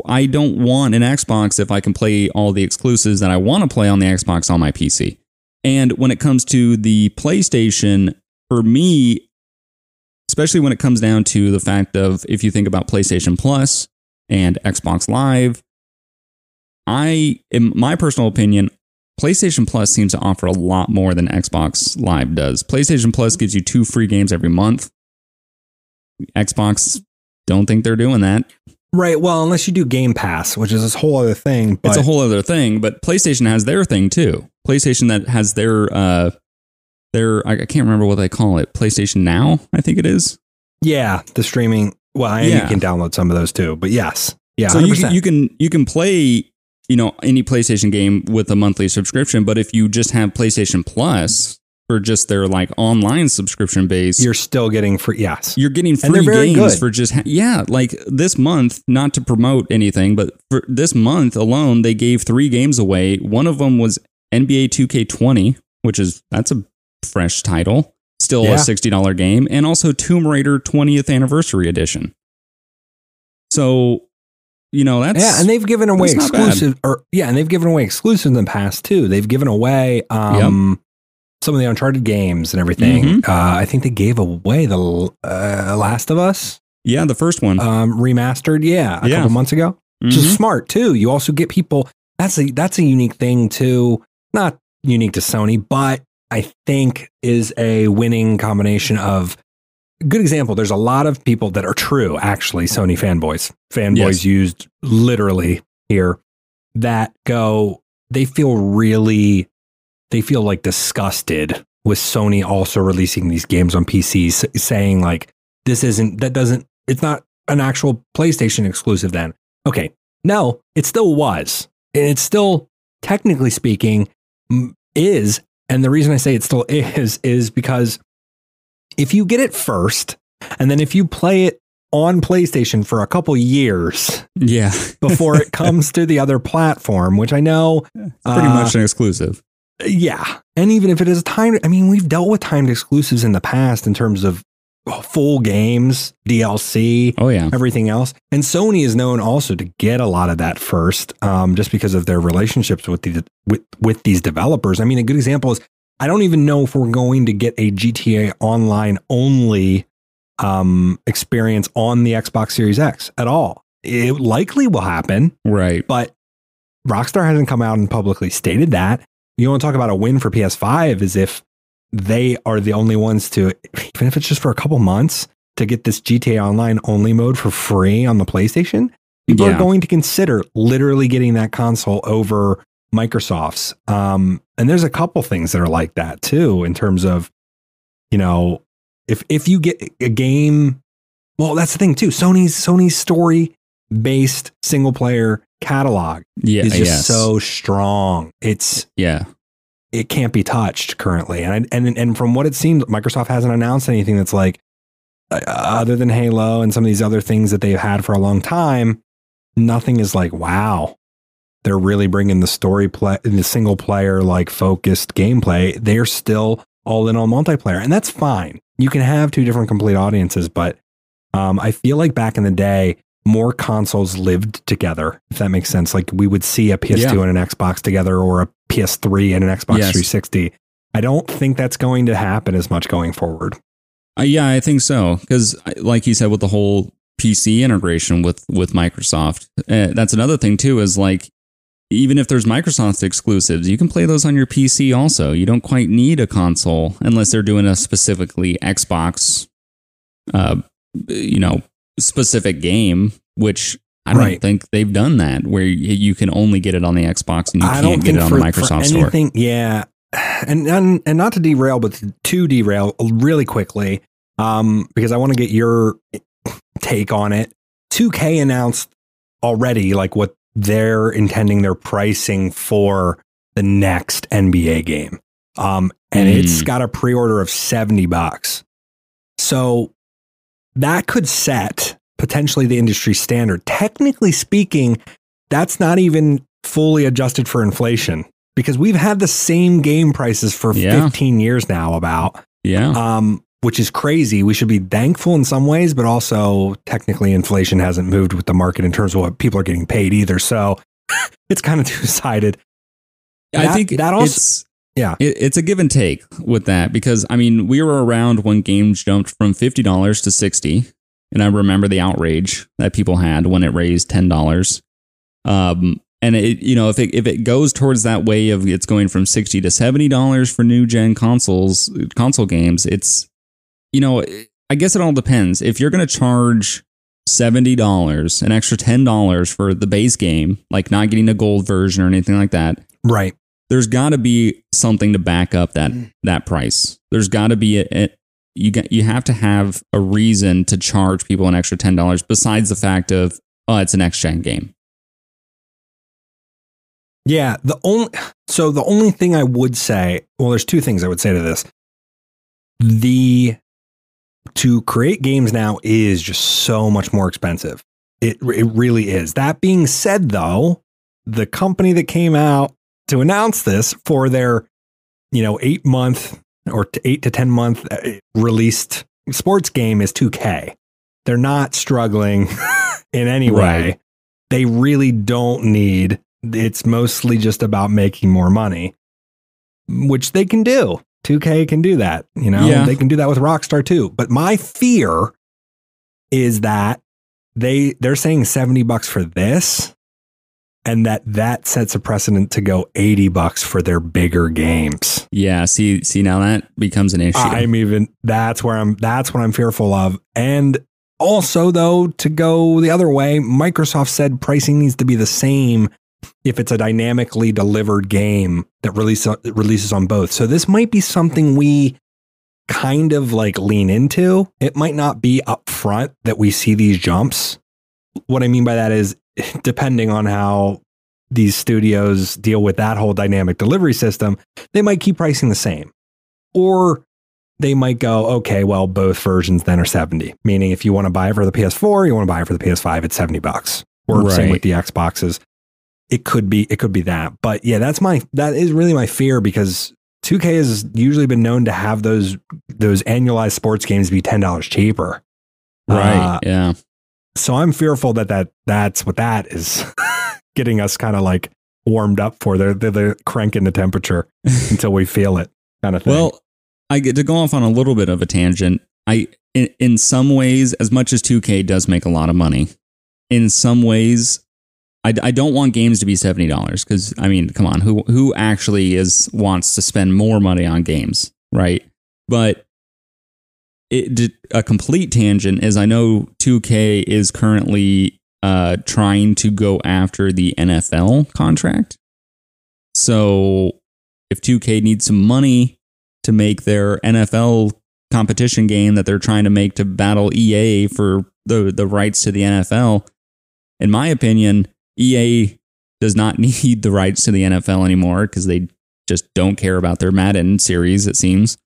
I don't want an Xbox if I can play all the exclusives that I want to play on the Xbox on my PC. And when it comes to the PlayStation, for me, especially when it comes down to the fact of if you think about PlayStation Plus and Xbox Live, I, in my personal opinion, PlayStation Plus seems to offer a lot more than Xbox Live does. PlayStation Plus gives you two free games every month. Xbox don't think they're doing that. Right. Well, unless you do Game Pass, which is this whole other thing. But it's a whole other thing. But PlayStation has their thing too. PlayStation that has their uh their I can't remember what they call it. PlayStation Now, I think it is. Yeah, the streaming. Well, and yeah. you can download some of those too. But yes, yeah. So 100%. you can, you can you can play you know any PlayStation game with a monthly subscription. But if you just have PlayStation Plus, for just their like online subscription base, you're still getting free. Yes, you're getting free games good. for just ha- yeah. Like this month, not to promote anything, but for this month alone, they gave three games away. One of them was NBA 2K20, which is that's a fresh title, still yeah. a sixty dollar game, and also Tomb Raider 20th Anniversary Edition. So you know that's yeah, and they've given away exclusive, or yeah, and they've given away exclusive in the past too. They've given away um, yep some of the Uncharted games and everything. Mm-hmm. Uh, I think they gave away the uh, Last of Us. Yeah, the first one um, remastered. Yeah, a yeah. couple months ago. Mm-hmm. Which is mm-hmm. smart too. You also get people. That's a that's a unique thing too. Not unique to Sony, but I think is a winning combination of. Good example. There's a lot of people that are true, actually, Sony fanboys. Fanboys yes. used literally here that go. They feel really they feel like disgusted with Sony also releasing these games on PCs, saying like this isn't that doesn't it's not an actual PlayStation exclusive. Then okay, no, it still was, and it's still technically speaking is. And the reason I say it still is is because if you get it first, and then if you play it on PlayStation for a couple years. Yeah. before it comes to the other platform, which I know it's pretty uh, much an exclusive. Yeah. And even if it is a timed, I mean, we've dealt with timed exclusives in the past in terms of full games, DLC, oh yeah, everything else. And Sony is known also to get a lot of that first, um, just because of their relationships with the with with these developers. I mean, a good example is I don't even know if we're going to get a GTA Online only um, experience on the Xbox Series X at all. It likely will happen, right? But Rockstar hasn't come out and publicly stated that you want to talk about a win for PS5 is if they are the only ones to, even if it's just for a couple months, to get this GTA Online only mode for free on the PlayStation. People yeah. are going to consider literally getting that console over Microsoft's. Um, and there's a couple things that are like that too, in terms of, you know, if if you get a game, well, that's the thing too. Sony's Sony's story based single player catalog yeah, is just yes. so strong. It's yeah, it can't be touched currently. And and and from what it seems, Microsoft hasn't announced anything that's like uh, other than Halo and some of these other things that they've had for a long time. Nothing is like wow. They're really bringing the story play, the single player like focused gameplay. They're still all in on multiplayer, and that's fine. You can have two different complete audiences, but um, I feel like back in the day, more consoles lived together, if that makes sense. Like we would see a PS2 yeah. and an Xbox together or a PS3 and an Xbox yes. 360. I don't think that's going to happen as much going forward. Uh, yeah, I think so. Because, like you said, with the whole PC integration with with Microsoft, uh, that's another thing too. Is like even if there's Microsoft exclusives, you can play those on your PC also. You don't quite need a console unless they're doing a specifically Xbox, uh, you know, specific game, which I don't right. think they've done that where you can only get it on the Xbox and you I can't get it on for, the Microsoft anything, store. Yeah. And, and and not to derail, but to derail really quickly, um, because I want to get your take on it. 2K announced already like what they're intending their pricing for the next NBA game. Um, and mm. it's got a pre-order of 70 bucks. So that could set potentially the industry standard. Technically speaking, that's not even fully adjusted for inflation because we've had the same game prices for yeah. 15 years now about. Yeah. Um, which is crazy. We should be thankful in some ways, but also technically inflation hasn't moved with the market in terms of what people are getting paid either. So it's kind of two sided. I think that also, yeah, it, it's a give and take with that because I mean, we were around when games jumped from $50 to 60 and I remember the outrage that people had when it raised $10. Um, and it, you know, if it if it goes towards that way of it's going from sixty to seventy dollars for new gen consoles, console games, it's you know, I guess it all depends. If you're going to charge $70, an extra $10 for the base game, like not getting a gold version or anything like that. Right. There's got to be something to back up that mm. that price. There's got to be a, a you get you have to have a reason to charge people an extra $10 besides the fact of oh, it's an next gen game. Yeah, the only so the only thing I would say, well there's two things I would say to this. The to create games now is just so much more expensive. It it really is. That being said though, the company that came out to announce this for their you know 8 month or 8 to 10 month uh, released sports game is 2K. They're not struggling in any way. Right. They really don't need it's mostly just about making more money, which they can do. 2K can do that. You know, yeah. they can do that with Rockstar too. But my fear is that they they're saying 70 bucks for this and that that sets a precedent to go 80 bucks for their bigger games. Yeah, see see now that becomes an issue. I'm even that's where I'm that's what I'm fearful of. And also though to go the other way, Microsoft said pricing needs to be the same if it's a dynamically delivered game that release, releases on both. So this might be something we kind of like lean into. It might not be up front that we see these jumps. What I mean by that is depending on how these studios deal with that whole dynamic delivery system, they might keep pricing the same. Or they might go, okay, well, both versions then are 70. Meaning if you want to buy it for the PS4, you want to buy it for the PS5, it's 70 bucks. Or right. same with the Xboxes it could be it could be that. But yeah, that's my that is really my fear because 2K has usually been known to have those those annualized sports games be ten dollars cheaper. Right. Uh, yeah. So I'm fearful that that that's what that is getting us kind of like warmed up for. They're, they're, they're cranking the temperature until we feel it, kind of thing. Well, I get to go off on a little bit of a tangent. I in, in some ways, as much as 2K does make a lot of money, in some ways, I, I don't want games to be seventy dollars because I mean, come on, who who actually is wants to spend more money on games, right? But it a complete tangent is I know 2K is currently uh, trying to go after the NFL contract. So if 2K needs some money to make their NFL competition game that they're trying to make to battle EA for the the rights to the NFL, in my opinion, EA does not need the rights to the NFL anymore because they just don't care about their Madden series, it seems.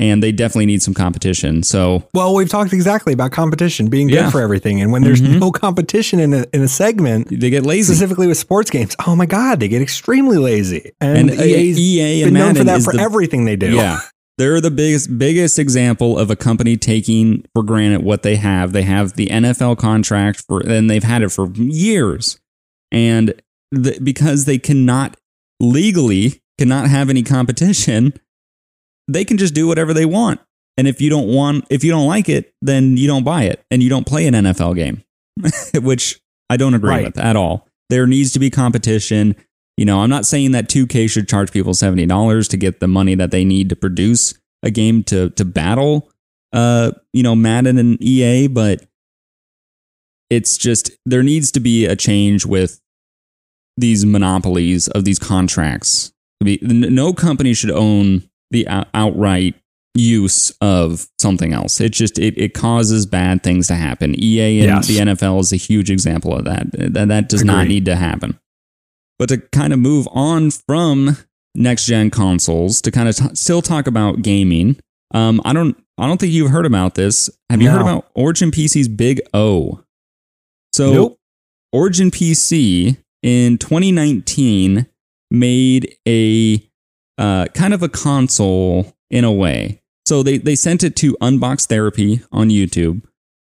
And they definitely need some competition. So, well, we've talked exactly about competition being good yeah. for everything. And when there's mm-hmm. no competition in a, in a segment, they get lazy. Specifically with sports games, oh my god, they get extremely lazy. And, and EA's EA and been Madden known for that for the, everything they do. Yeah, they're the biggest biggest example of a company taking for granted what they have. They have the NFL contract for, and they've had it for years and the, because they cannot legally cannot have any competition, they can just do whatever they want. And if you don't want, if you don't like it, then you don't buy it and you don't play an NFL game, which I don't agree right. with at all. There needs to be competition. You know, I'm not saying that 2K should charge people $70 to get the money that they need to produce a game to to battle uh, you know, Madden and EA, but it's just there needs to be a change with these monopolies of these contracts. No company should own the outright use of something else. It just it, it causes bad things to happen. EA and yes. the NFL is a huge example of that. That that does Agreed. not need to happen. But to kind of move on from next gen consoles to kind of t- still talk about gaming. Um, I don't I don't think you've heard about this. Have you no. heard about Origin PC's Big O? So nope. Origin PC in 2019 made a uh, kind of a console in a way. So they they sent it to Unbox Therapy on YouTube.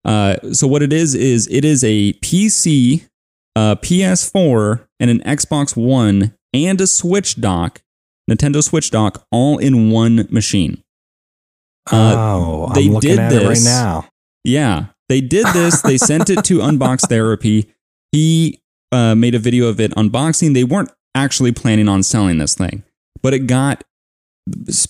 Uh, so what it is is it is a PC, a PS4, and an Xbox One and a Switch dock, Nintendo Switch dock, all in one machine. Uh, oh, they did this. it right now. Yeah, they did this. they sent it to Unbox Therapy. He uh, made a video of it unboxing. They weren't actually planning on selling this thing, but it got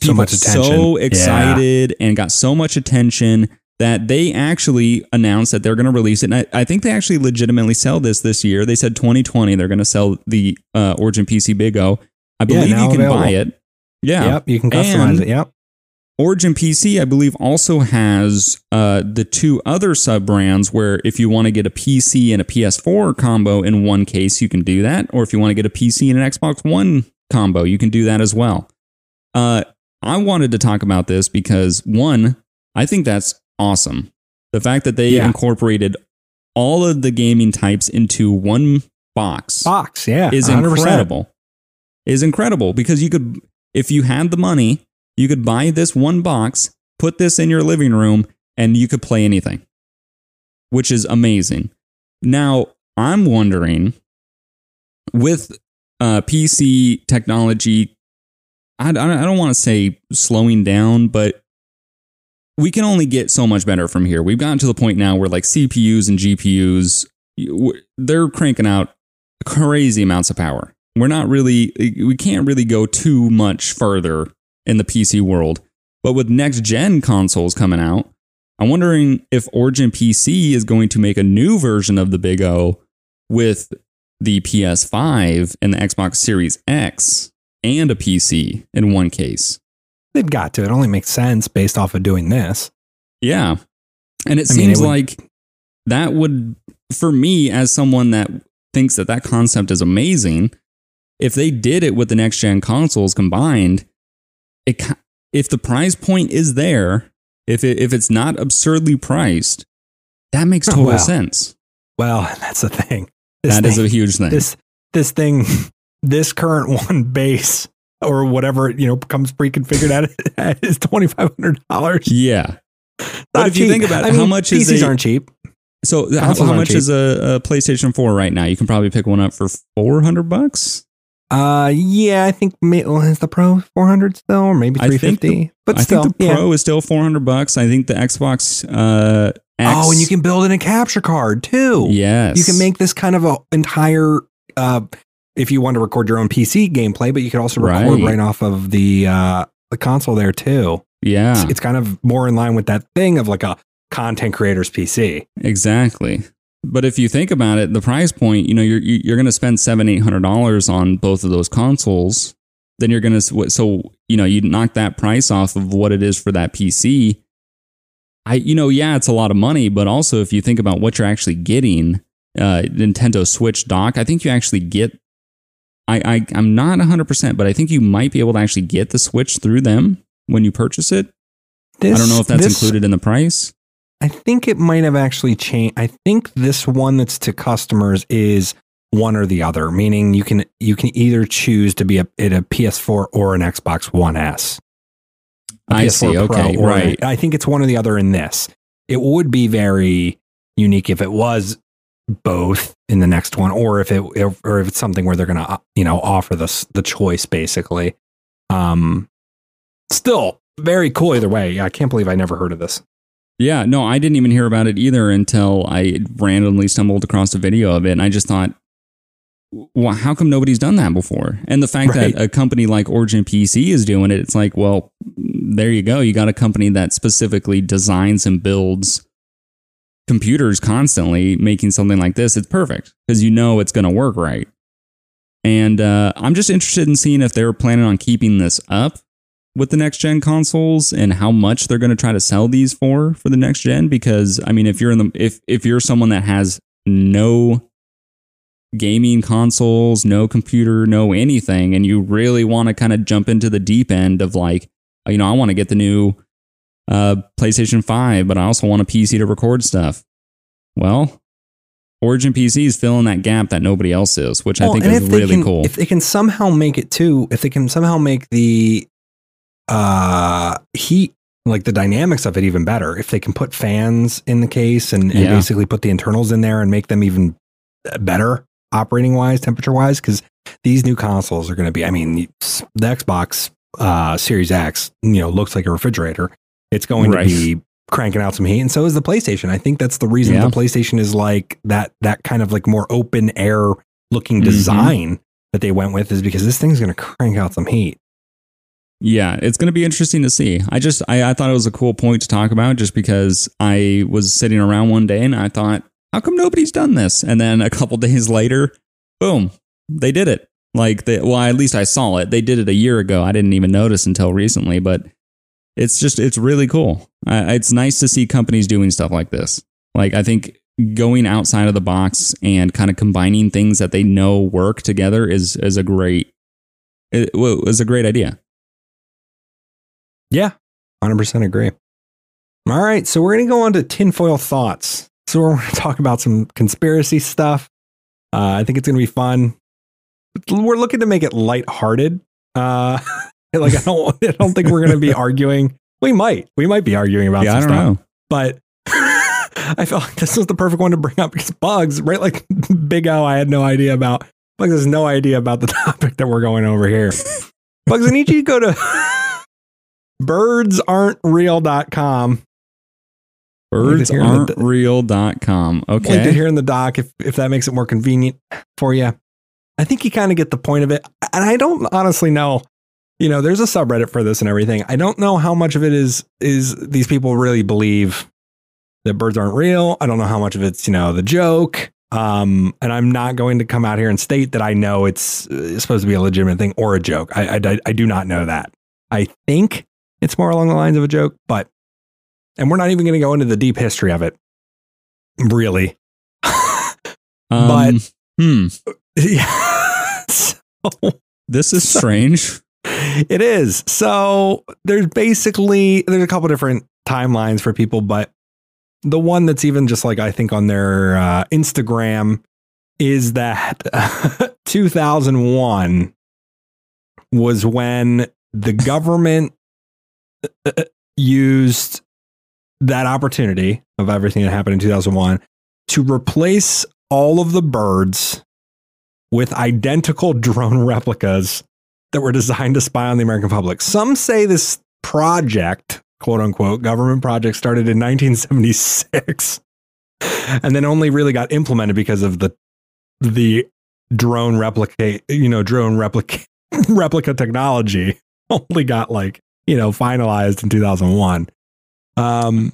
people so, so excited yeah. and got so much attention that they actually announced that they're going to release it. And I, I, think they actually legitimately sell this this year. They said 2020 they're going to sell the uh, Origin PC Big O. I believe yeah, you can available. buy it. Yeah. Yep. You can customize and it. Yep. Origin PC, I believe, also has uh, the two other sub brands where if you want to get a PC and a PS4 combo in one case, you can do that. Or if you want to get a PC and an Xbox One combo, you can do that as well. Uh, I wanted to talk about this because one, I think that's awesome. The fact that they yeah. incorporated all of the gaming types into one box, box, yeah, is 100%. incredible. Is incredible because you could, if you had the money, you could buy this one box, put this in your living room, and you could play anything, which is amazing. Now, I'm wondering with uh, PC technology, I, I don't want to say slowing down, but we can only get so much better from here. We've gotten to the point now where like CPUs and GPUs, they're cranking out crazy amounts of power. We're not really, we can't really go too much further in the PC world. But with next gen consoles coming out, I'm wondering if Origin PC is going to make a new version of the Big O with the PS5 and the Xbox Series X and a PC in one case. They've got to. It only makes sense based off of doing this. Yeah. And it I seems mean, it would, like that would, for me, as someone that thinks that that concept is amazing, if they did it with the next gen consoles combined, it if the price point is there, if it, if it's not absurdly priced, that makes oh, total oh, sense. Well, that's the thing. This that thing, is a huge thing. This this thing, this current one base or whatever you know comes pre-configured at it is twenty five hundred dollars. Yeah, but if cheap. you think about it, I how mean, much PCs is a, aren't cheap. So how, how much cheap. is a, a, PlayStation Four right now? You can probably pick one up for four hundred bucks. Uh, yeah, I think well, is the Pro 400 still, or maybe 350. but still, I think the Pro is still 400 bucks. I think the Xbox uh, X, Oh, and you can build in a capture card too. Yes, you can make this kind of a entire. Uh, if you want to record your own PC gameplay, but you could also record right, right off of the uh, the console there too. Yeah, it's, it's kind of more in line with that thing of like a content creator's PC. Exactly. But if you think about it, the price point, you know, you're you're going to spend seven eight hundred dollars on both of those consoles. Then you're going to so you know you knock that price off of what it is for that PC. I you know yeah it's a lot of money, but also if you think about what you're actually getting, uh, Nintendo Switch dock, I think you actually get. I, I I'm not hundred percent, but I think you might be able to actually get the Switch through them when you purchase it. This, I don't know if that's this, included in the price. I think it might have actually changed. I think this one that's to customers is one or the other, meaning you can you can either choose to be a, a PS4 or an Xbox One S. I see. okay, right. I think it's one or the other in this. It would be very unique if it was both in the next one, or if it or if it's something where they're going to you know offer the the choice basically. Um, still very cool either way. I can't believe I never heard of this. Yeah, no, I didn't even hear about it either until I randomly stumbled across a video of it, and I just thought, well, how come nobody's done that before? And the fact right. that a company like Origin PC is doing it, it's like, well, there you go. You got a company that specifically designs and builds computers constantly, making something like this. It's perfect because you know it's going to work right. And uh, I'm just interested in seeing if they're planning on keeping this up with the next gen consoles and how much they're going to try to sell these for for the next gen. Because I mean, if you're in the if if you're someone that has no gaming consoles, no computer, no anything, and you really want to kind of jump into the deep end of like, you know, I want to get the new uh, PlayStation 5, but I also want a PC to record stuff. Well, Origin PC is filling that gap that nobody else is, which well, I think is really can, cool. If they can somehow make it too, if they can somehow make the uh, heat like the dynamics of it even better if they can put fans in the case and, and yeah. basically put the internals in there and make them even better operating wise, temperature wise, because these new consoles are going to be. I mean, the, the Xbox uh, Series X, you know, looks like a refrigerator. It's going right. to be cranking out some heat, and so is the PlayStation. I think that's the reason yeah. the PlayStation is like that. That kind of like more open air looking mm-hmm. design that they went with is because this thing's going to crank out some heat. Yeah, it's going to be interesting to see. I just I, I thought it was a cool point to talk about just because I was sitting around one day and I thought, how come nobody's done this? And then a couple days later, boom, they did it. Like, they, well, at least I saw it. They did it a year ago. I didn't even notice until recently, but it's just, it's really cool. It's nice to see companies doing stuff like this. Like, I think going outside of the box and kind of combining things that they know work together is, is a great, it was a great idea. Yeah, 100% agree. All right, so we're going to go on to tinfoil thoughts. So we're going to talk about some conspiracy stuff. Uh, I think it's going to be fun. We're looking to make it lighthearted. Uh, like I don't, I don't think we're going to be arguing. We might, we might be arguing about yeah, some stuff, know. but I felt like this was the perfect one to bring up because bugs, right? Like Big O, I had no idea about. Bugs has no idea about the topic that we're going over here. Bugs, I need you to go to birdsaren'treal.com Birdsaren'treal.com. Okay. Linked it here in the doc if, if that makes it more convenient for you. I think you kind of get the point of it. And I don't honestly know, you know, there's a subreddit for this and everything. I don't know how much of it is is these people really believe that birds aren't real. I don't know how much of it's, you know, the joke. Um, and I'm not going to come out here and state that I know it's, it's supposed to be a legitimate thing or a joke. I, I, I do not know that. I think it's more along the lines of a joke, but and we're not even going to go into the deep history of it, really. um, but hmm. yeah, so, this is so, strange. It is. So there's basically there's a couple different timelines for people, but the one that's even just like I think on their uh, Instagram is that 2001 was when the government uh, uh, used that opportunity of everything that happened in 2001 to replace all of the birds with identical drone replicas that were designed to spy on the American public. Some say this project, quote unquote, government project started in 1976 and then only really got implemented because of the the drone replicate, you know, drone replica replica technology only got like, you know, finalized in 2001. Um,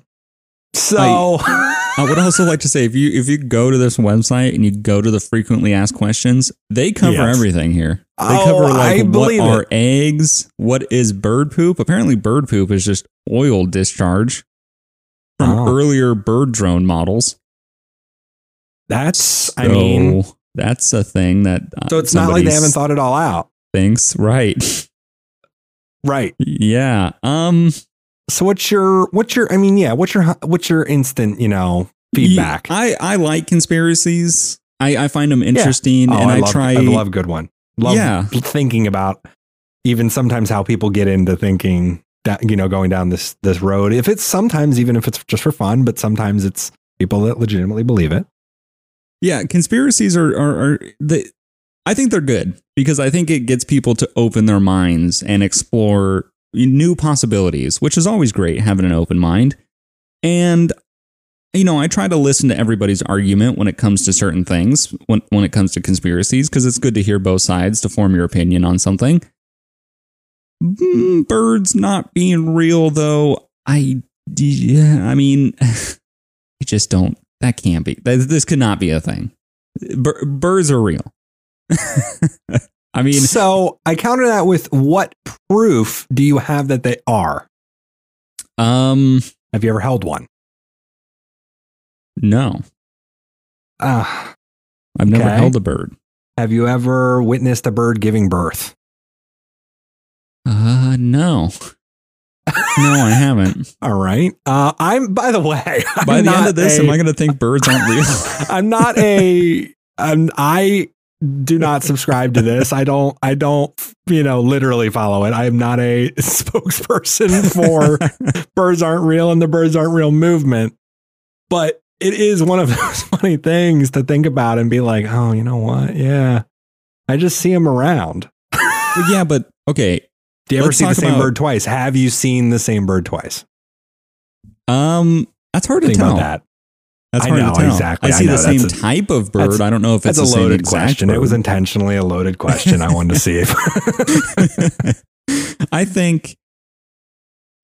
so I, I, would also like to say if you if you go to this website and you go to the frequently asked questions, they cover yes. everything here. They oh, cover like what are eggs, what is bird poop. Apparently, bird poop is just oil discharge from oh. earlier bird drone models. That's so I mean that's a thing that uh, so it's not like they haven't thought it all out. Thanks, right, right, yeah. Um, so what's your what's your I mean yeah what's your what's your instant you know feedback? Yeah, I I like conspiracies. I I find them interesting, yeah. oh, and I, I love, try. I love a good one. Love yeah. thinking about even sometimes how people get into thinking that you know going down this this road. If it's sometimes even if it's just for fun, but sometimes it's people that legitimately believe it. Yeah, conspiracies are are, are the. I think they're good because I think it gets people to open their minds and explore new possibilities, which is always great having an open mind. And you know, I try to listen to everybody's argument when it comes to certain things, when when it comes to conspiracies, because it's good to hear both sides to form your opinion on something. Mm, birds not being real, though, I, yeah, I mean, I just don't. That can't be. This could not be a thing. Bir- birds are real. I mean, so I counter that with what proof do you have that they are? Um, have you ever held one? No. Uh, I've never held a bird. Have you ever witnessed a bird giving birth? Uh, no. no, I haven't. All right. Uh, I'm. By the way, I'm by the end of this, a, am I going to think birds aren't real? I'm not a. I'm. I do not subscribe to this. I don't. I don't. You know, literally follow it. I am not a spokesperson for birds aren't real and the birds aren't real movement. But it is one of those funny things to think about and be like, oh, you know what? Yeah, I just see them around. yeah, but okay. Do you ever see the same about, bird twice? Have you seen the same bird twice? Um, that's hard to think tell. About that. That's hard know, to tell. Exactly. I see I the same a, type of bird. I don't know if it's a loaded question. Bird. It was intentionally a loaded question. I wanted to see if. I think.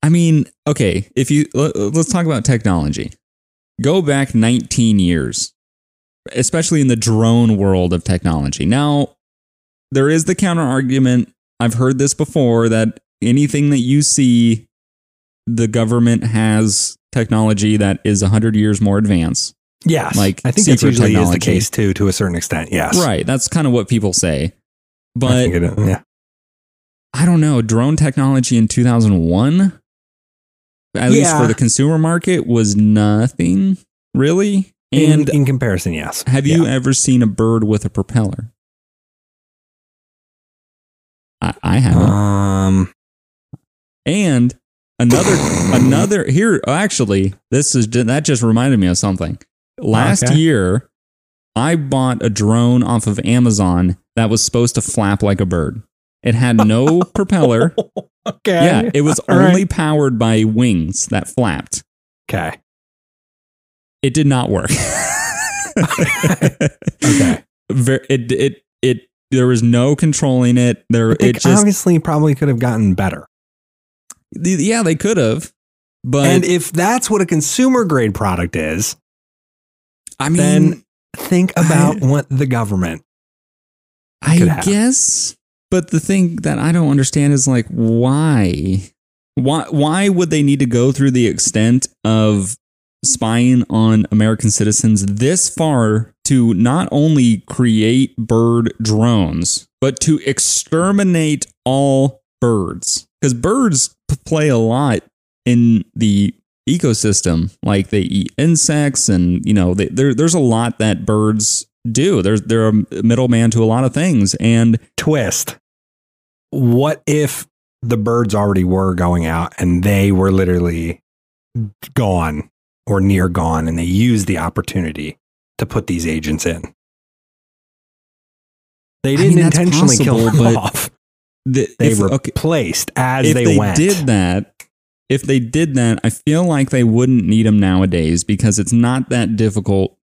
I mean, okay. If you let's talk about technology. Go back 19 years, especially in the drone world of technology. Now, there is the counter argument. I've heard this before that anything that you see, the government has technology that is 100 years more advanced. Yes. Like I think that usually technology. is the case too, to a certain extent. Yes. Right. That's kind of what people say. But I, yeah. I don't know. Drone technology in 2001 at yeah. least for the consumer market, was nothing really. And in, in comparison, yes. Have you ever seen a bird with a propeller? I, I haven't. Um, and another another here actually this is that just reminded me of something. Last okay. year, I bought a drone off of Amazon that was supposed to flap like a bird. It had no propeller. Okay. Yeah, it was All only right. powered by wings that flapped. Okay. It did not work. okay. It it it there was no controlling it. There it just obviously probably could have gotten better. Yeah, they could have. But And if that's what a consumer grade product is, I mean then think about I, what the government I guess but the thing that I don't understand is like why? Why why would they need to go through the extent of spying on American citizens this far to not only create bird drones, but to exterminate all birds? Because birds play a lot in the ecosystem. Like they eat insects, and you know, they, there, there's a lot that birds do. They're they're a middleman to a lot of things. And twist. What if the birds already were going out and they were literally gone or near gone and they used the opportunity to put these agents in? They didn't I mean, intentionally possible, kill them off. The, they if, replaced okay, as they, went. If they went. did that, if they did that, I feel like they wouldn't need them nowadays because it's not that difficult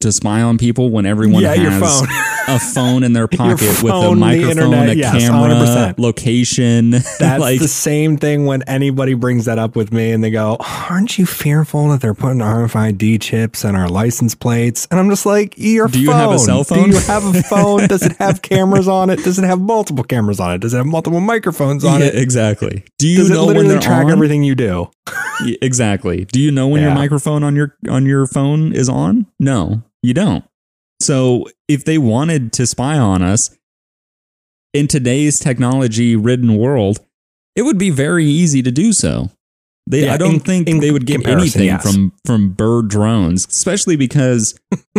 to spy on people when everyone yeah, has your phone. a phone in their pocket phone, with a microphone, internet, a yes, camera, 100%. location. That's like, the same thing when anybody brings that up with me and they go, Aren't you fearful that they're putting RFID chips in our license plates? And I'm just like, Your phone. Do phone. you have a cell phone? Do you have a phone? Does it have cameras on it? Does it have multiple cameras on it? Does it have multiple microphones on yeah, it? Exactly. Do you Does know it literally when they're track on? everything you do? exactly. Do you know when yeah. your microphone on your on your phone is on? No, you don't. So if they wanted to spy on us in today's technology ridden world, it would be very easy to do so. They, yeah, I don't in, think in they would get anything yes. from from bird drones, especially because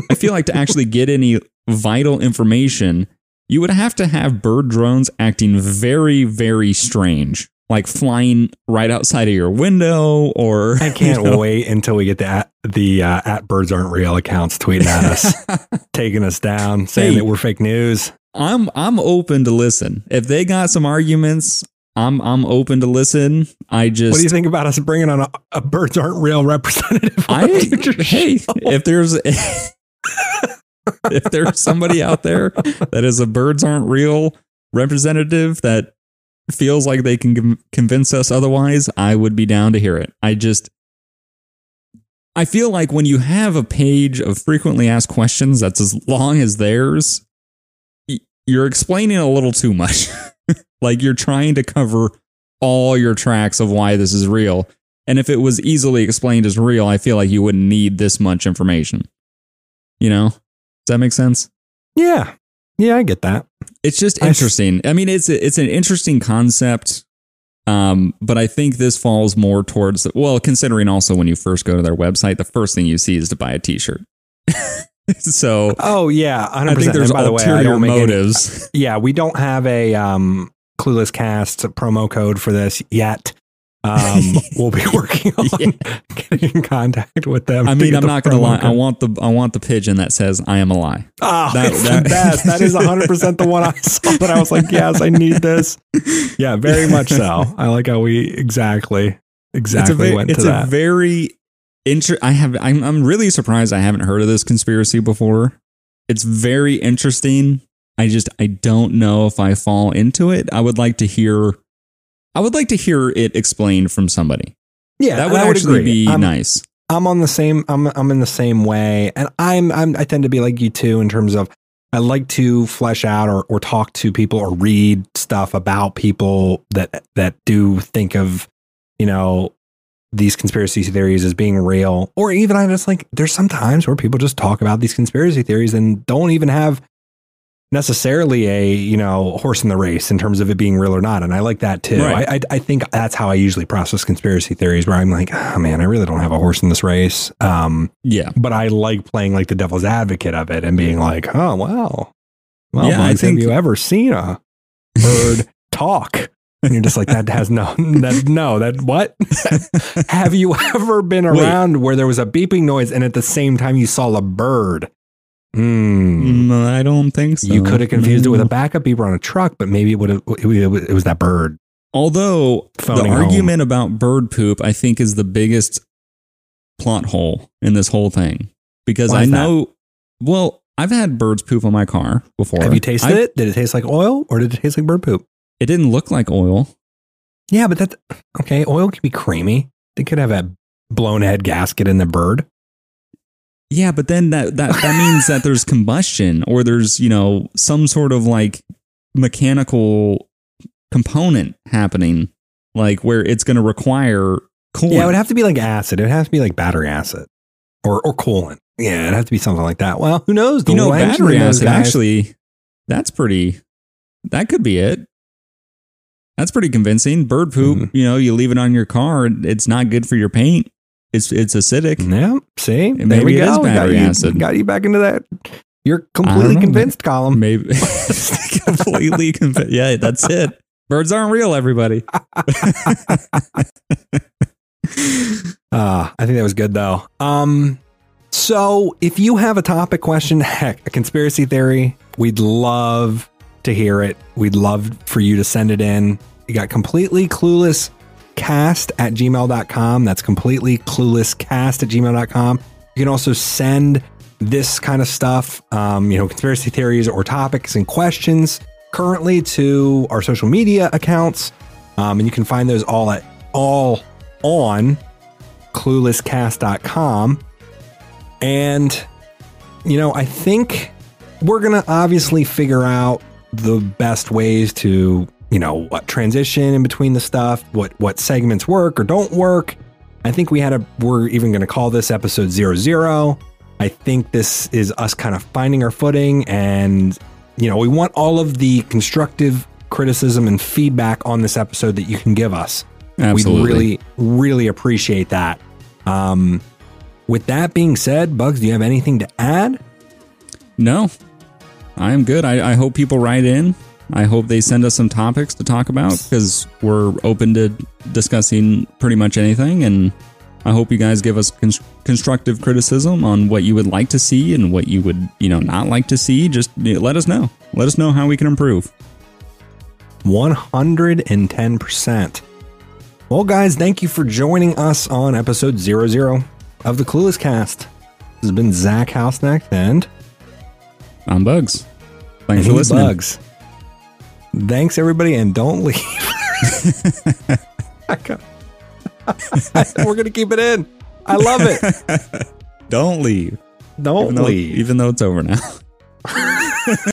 I feel like to actually get any vital information, you would have to have bird drones acting very, very strange like flying right outside of your window or I can't you know. wait until we get the at, the uh, at birds aren't real accounts tweeting at us, taking us down, saying hey, that we're fake news. I'm I'm open to listen. If they got some arguments, I'm I'm open to listen. I just What do you think about us bringing on a, a birds aren't real representative? I hey, show? if there's if there's somebody out there that is a birds aren't real representative that feels like they can convince us otherwise, I would be down to hear it. I just I feel like when you have a page of frequently asked questions that's as long as theirs, you're explaining a little too much. like you're trying to cover all your tracks of why this is real. And if it was easily explained as real, I feel like you wouldn't need this much information. You know? Does that make sense? yeah, yeah, I get that. It's just interesting. I mean, it's it's an interesting concept. Um, but I think this falls more towards well, considering also when you first go to their website, the first thing you see is to buy a T-shirt. so Oh yeah, hundred I think there's by the way, I ulterior make any- motives. yeah, we don't have a um, Clueless Cast promo code for this yet. Um, we'll be working on getting in contact with them. I mean, I'm not gonna lie. I want the I want the pigeon that says "I am a lie." Oh, That- it's that- the best. That is 100% the one I saw that I was like, yes, I need this. Yeah, very much so. I like how we exactly, exactly it's a, ve- went it's to a that. very inter- I have I'm I'm really surprised I haven't heard of this conspiracy before. It's very interesting. I just I don't know if I fall into it. I would like to hear I would like to hear it explained from somebody. yeah, that would actually agree. be I'm, nice. I'm on the same, I'm, I'm in the same way. And I'm, I'm, I tend to be like you too in terms of I like to flesh out or, or talk to people or read stuff about people that, that do think of, you know, these conspiracy theories as being real. Or even I just like, there's some times where people just talk about these conspiracy theories and don't even have necessarily a, you know, horse in the race in terms of it being real or not. And I like that too. Right. I, I, I think that's how I usually process conspiracy theories where I'm like, oh man, I really don't have a horse in this race. Um, Yeah. but I like playing like the devil's advocate of it and being like, oh wow, well, Yeah, I think- have you ever seen a bird talk? And you're just like, that has no, that, no, that what? have you ever been Wait. around where there was a beeping noise and at the same time you saw a bird? Hmm. Mm, I don't think so. You could have confused it with a backup beeper on a truck, but maybe it would have. It, was- that bird. Although Phoning the home. argument about bird poop, I think, is the biggest plot hole in this whole thing because Why I is that? know. Well, I've had birds poop on my car before. Have you tasted I- it? Did it taste like oil or did it taste like bird poop? It didn't look like oil. Yeah, but that's okay. Oil can be creamy. They could have a blown head gasket in the bird. Yeah, but then that that that means that there's combustion or there's you know some sort of like mechanical component happening, like where it's going to require coolant. Yeah, it would have to be like acid. It would have to be like battery acid or or coolant. Yeah, it'd have to be something like that. Well, who knows? The you know, battery acid guys- actually. That's pretty. That could be it. That's pretty convincing. Bird poop. Mhm. You know, you leave it on your car. It's not good for your paint. It's it's acidic. Yeah, see, there maybe we it is go. battery got you, acid. Got you back into that. You're completely know. convinced, column. Maybe completely convinced. Yeah, that's it. Birds aren't real, everybody. Uh, I think that was good though. Um, so if you have a topic question, heck, a conspiracy theory, we'd love to hear it. We'd love for you to send it in. You got completely clueless cast at gmail.com. That's completely clueless cast at gmail.com. You can also send this kind of stuff, um, you know, conspiracy theories or topics and questions currently to our social media accounts. Um, and you can find those all at all on cluelesscast.com. And, you know, I think we're going to obviously figure out the best ways to, you know, what transition in between the stuff, what, what segments work or don't work. I think we had a, we're even going to call this episode zero zero. I think this is us kind of finding our footing and, you know, we want all of the constructive criticism and feedback on this episode that you can give us. Absolutely. We'd really, really appreciate that. Um, with that being said, Bugs, do you have anything to add? No, I am good. I, I hope people write in. I hope they send us some topics to talk about because we're open to discussing pretty much anything. And I hope you guys give us cons- constructive criticism on what you would like to see and what you would, you know, not like to see. Just let us know. Let us know how we can improve. 110%. Well, guys, thank you for joining us on episode 00 of the Clueless Cast. This has been Zach Houseneck and I'm Bugs. Thanks for listening. Bugs. Thanks, everybody, and don't leave. We're going to keep it in. I love it. don't leave. Don't even though, leave. Even though it's over now.